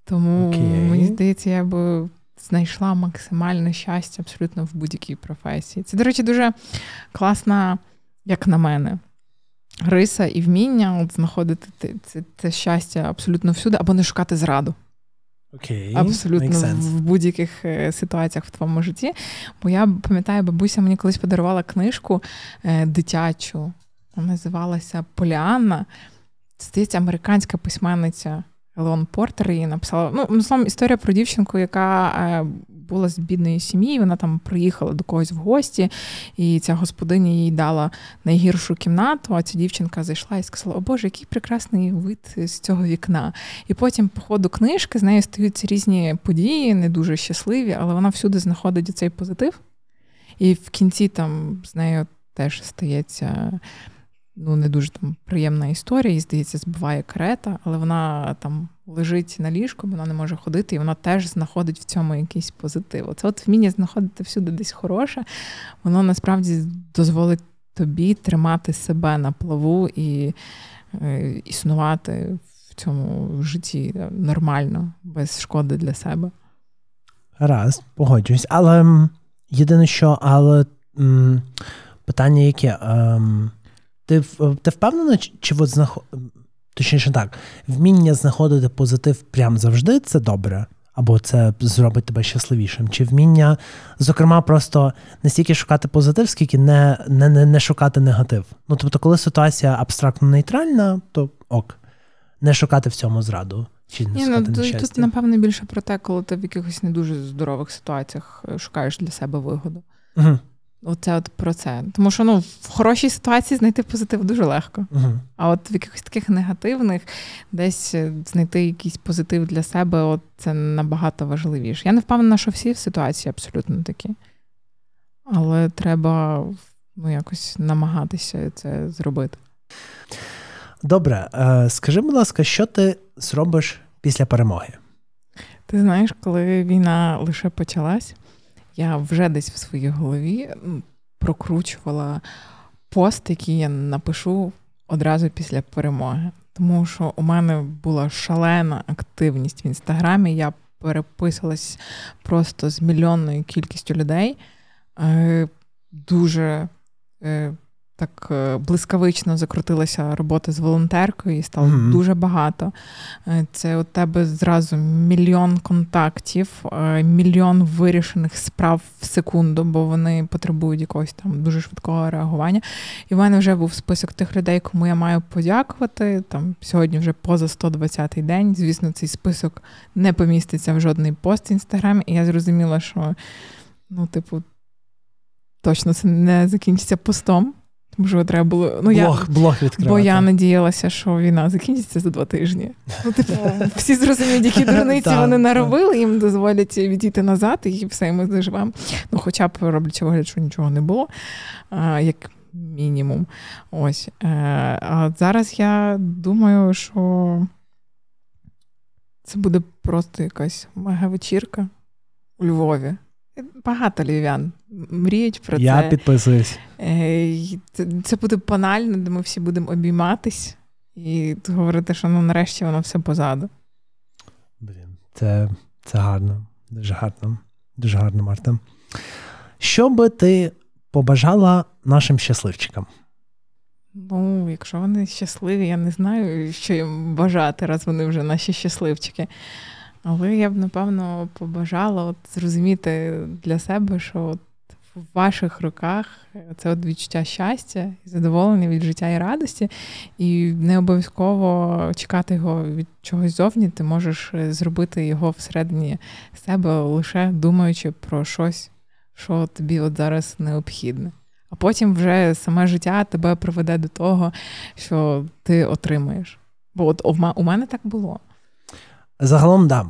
Тому okay. мені здається, я би. Знайшла максимальне щастя абсолютно в будь-якій професії. Це, до речі, дуже класна як на мене. Риса і вміння от знаходити це, це щастя абсолютно всюди, або не шукати зраду. Okay, Абсолютно в, в будь-яких е, ситуаціях в твоєму житті. Бо я пам'ятаю, бабуся мені колись подарувала книжку е, дитячу, вона називалася Поліанна. Це здається, американська письменниця Елон Портер її написала. Ну, словом, історія про дівчинку, яка е, була з бідної сім'ї, вона там приїхала до когось в гості, і ця господиня їй дала найгіршу кімнату. А ця дівчинка зайшла і сказала: О Боже, який прекрасний вид з цього вікна. І потім, по ходу книжки, з нею стаються різні події, не дуже щасливі, але вона всюди знаходить цей позитив. І в кінці там з нею теж стається ну, не дуже там приємна історія, і здається, збиває карета, але вона там лежить на ліжку, вона не може ходити, і вона теж знаходить в цьому якийсь позитив. Це от вміння знаходити всюди десь хороше, воно насправді дозволить тобі тримати себе на плаву і е, існувати в цьому житті нормально, без шкоди для себе. Раз, погоджуюсь. Але єдине, що, але м, питання яке? Ем, ти ти впевнена, чи от знаход... точніше так, вміння знаходити позитив прям завжди це добре, або це зробить тебе щасливішим? Чи вміння, зокрема, просто не стільки шукати позитив, скільки не не, не, не шукати негатив? Ну тобто, коли ситуація абстрактно нейтральна, то ок, не шукати в цьому зраду. Чи не Ні, ну, тут, тут, напевно, більше про те, коли ти в якихось не дуже здорових ситуаціях е, шукаєш для себе вигоду. Угу. Оце от про це. Тому що ну, в хорошій ситуації знайти позитив дуже легко. Угу. А от в якихось таких негативних десь е, знайти якийсь позитив для себе, от це набагато важливіше. Я не впевнена, що всі в ситуації абсолютно такі. Але треба ну, якось намагатися це зробити. Добре, е, скажи, будь ласка, що ти зробиш після перемоги? Ти знаєш, коли війна лише почалась, я вже десь в своїй голові прокручувала пост, який я напишу одразу після перемоги. Тому що у мене була шалена активність в інстаграмі. Я переписувалась просто з мільйонною кількістю людей. Е, Дуже е, так е, блискавично закрутилася робота з волонтеркою, і стало Мгм. дуже багато. Е, Це у тебе зразу мільйон контактів, е, мільйон вирішених справ в секунду, бо вони потребують якогось там дуже швидкого реагування. І в мене вже був список тих людей, кому я маю подякувати. Там сьогодні вже поза 120-й день. Звісно, цей список не поміститься в жодний пост в інстаграмі. І я зрозуміла, що ну, типу, точно це не закінчиться постом. Тому що треба було. Ну, я, блог, блог відкривати. Бо я надіялася, що війна закінчиться за два тижні. Ну, типу, всі зрозуміють, які дурниці вони наробили, їм дозволять відійти назад, і все, і ми заживемо. Ну, хоча б роблячи вигляд, що нічого не було, а, як мінімум. Ось. Е, А зараз я думаю, що це буде просто якась мега-вечірка у Львові. Багато львів'ян мріють про Я це. підписуюсь. Е, це буде банально, де ми всі будемо обійматись і говорити, що ну нарешті воно все позаду. Блін, це, це гарно. Дуже гарно. Дуже гарно, Марта. Що би ти побажала нашим щасливчикам? Ну, якщо вони щасливі, я не знаю, що їм бажати, раз вони вже наші щасливчики. Але я б, напевно, побажала от зрозуміти для себе, що от в ваших руках це от відчуття щастя, і задоволення від життя і радості, і не обов'язково чекати його від чогось зовні. Ти можеш е, зробити його всередині себе, лише думаючи про щось, що тобі от зараз необхідне. А потім вже саме життя тебе приведе до того, що ти отримаєш. Бо от у мене так було. Загалом, да.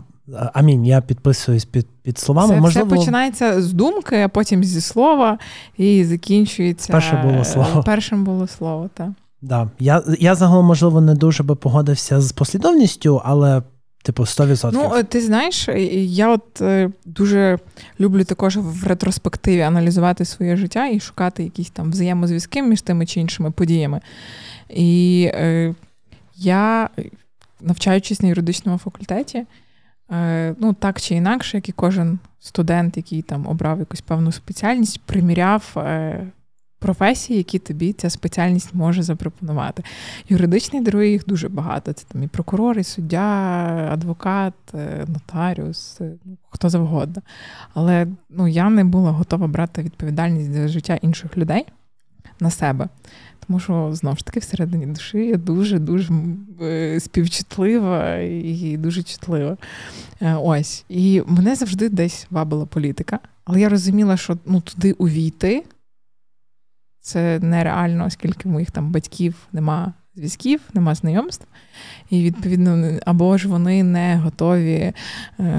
Амінь, я підписуюсь під, під словами. Все, Можливо, все починається з думки, а потім зі слова, і закінчується. Перше було слово. е, Першим було слово, так. да. я, я загалом, можливо, не дуже би погодився з послідовністю, але, типу, 100%. Ну, е, ти знаєш, е, я от дуже люблю також в ретроспективі аналізувати своє життя і шукати якісь там взаємозв'язки між тими чи іншими подіями. І е, я, навчаючись на юридичному факультеті, е, ну так чи інакше, як і кожен студент, який там обрав якусь певну спеціальність, приміряв. Е, Професії, які тобі ця спеціальність може запропонувати. Юридичний дарує їх дуже багато. Це там і прокурор, і суддя, адвокат, е, нотаріус, ну, хто завгодно. Але ну, я не була готова брати відповідальність за життя інших людей на себе. Тому що знову ж таки всередині душі я дуже дуже е, співчутлива і дуже чутлива. Е, Ось. І мене завжди десь вабила політика. Але я розуміла, що ну, туди увійти це нереально, оскільки моїх там батьків нема зв'язків, нема знайомств. І відповідно, або ж вони не готові е,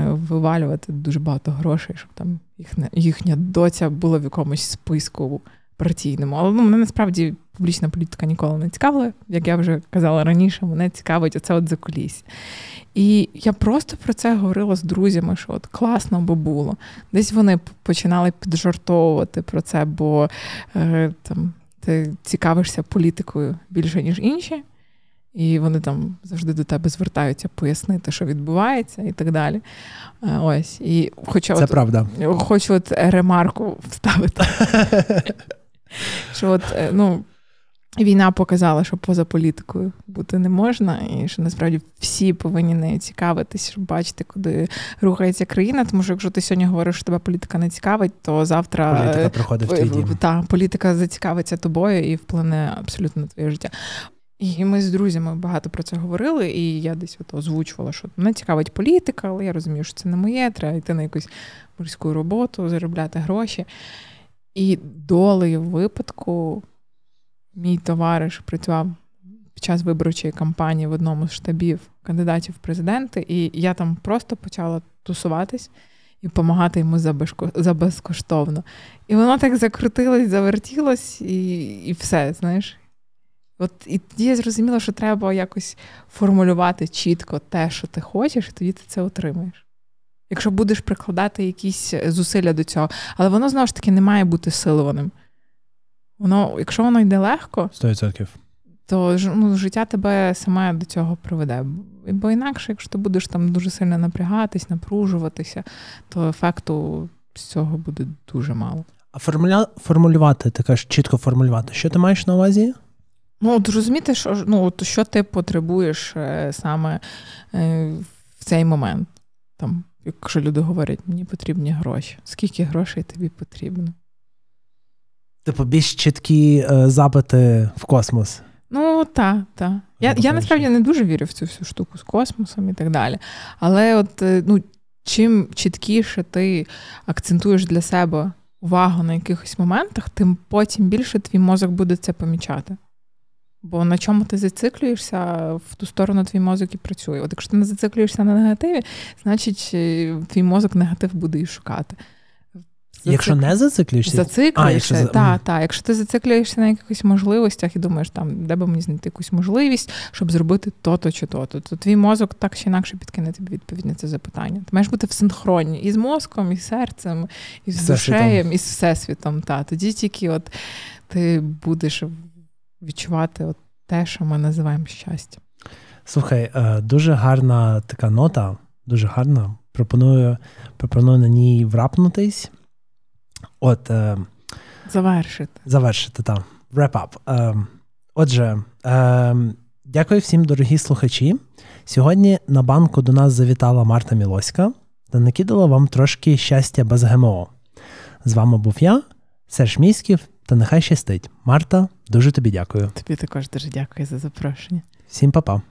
вивалювати дуже багато грошей, щоб там їхня, їхня доця була в якомусь списку партійному. Але ну, мене насправді публічна політика ніколи не цікавила. Як я вже казала раніше, мене цікавить оце от закуліс. І я просто про це говорила з друзями, що от класно би було. Десь вони починали піджартовувати про це, бо е, там ти цікавишся політикою більше, ніж інші. І вони там завжди до тебе звертаються пояснити, що відбувається, і так далі. Е, Ось. І хоча Це от, правда. хочу от ремарку вставити. що от, е, ну, війна показала, що поза політикою бути не можна, і що насправді всі повинні нею цікавитись, щоб бачити, куди рухається країна. Тому що якщо ти сьогодні говориш, що тебе політика не цікавить, то завтра Політика приходить в твій дім. та, політика зацікавиться тобою і вплине абсолютно на твоє життя. І ми з друзями багато про це говорили, і я десь от озвучувала, що мене цікавить політика, але я розумію, що це не моє, треба йти на якусь морську роботу, заробляти гроші. І долею випадку мій товариш працював під час виборчої кампанії в одному з штабів кандидатів в президенти, і я там просто почала тусуватись і допомагати йому за безкоштовно. І воно так закрутилось, завертілось, і і все, знаєш. От І тоді я зрозуміла, що треба якось формулювати чітко те, що ти хочеш, і тоді ти це отримаєш. Якщо будеш прикладати якісь зусилля до цього, але воно знову ж таки не має бути силованим. Воно, Якщо воно йде легко, 100%. то ну, життя тебе саме до цього приведе. Бо інакше, якщо ти будеш там дуже сильно напрягатись, напружуватися, то ефекту з цього буде дуже мало. А формуля... формулювати, ти кажеш, чітко формулювати. Що ти маєш на увазі? Ну, от розуміти, що ну, от, що ти потребуєш е, саме е, в цей момент. Там, Якщо люди говорять, мені потрібні гроші. Скільки грошей тобі потрібно? Типу, більш чіткі е, запити в космос. Ну, так, так. Я я насправді не дуже вірю в цю всю штуку з космосом і так далі. Але от е, ну, чим чіткіше ти акцентуєш для себе увагу на якихось моментах, тим потім більше твій мозок буде це помічати. Бо на чому ти зациклюєшся, в ту сторону твій мозок і працює. От якщо ти не зациклюєшся на негативі, значить е, твій мозок негатив буде і шукати. Зацик... Якщо не зациклюєшся, зациклюєшся, якщо... так, так. Якщо ти зациклюєшся на якихось можливостях і думаєш, там, де би мені знайти якусь можливість, щоб зробити то-то чи то-то, то твій мозок так чи інакше підкине тобі відповідь на це запитання. Ти маєш бути в синхроні і з мозком, і з серцем, і з душеєм, і з всесвітом. Та. Тоді тільки от ти будеш відчувати от те, що ми називаємо щастям. Слухай, е, дуже гарна така нота, дуже гарна. Пропоную пропоную на ній врапнутись. От, е, Завершити. Завершити, так. Wrap up. Е, отже, дякую всім, дорогі слухачі. Сьогодні на банку до нас завітала Марта Мілоська та накидала вам трошки щастя без ГМО. З вами був я, Серж Міськів, та нехай щастить. Марта, дуже тобі дякую. Тобі також дуже дякую за запрошення. Всім па-па.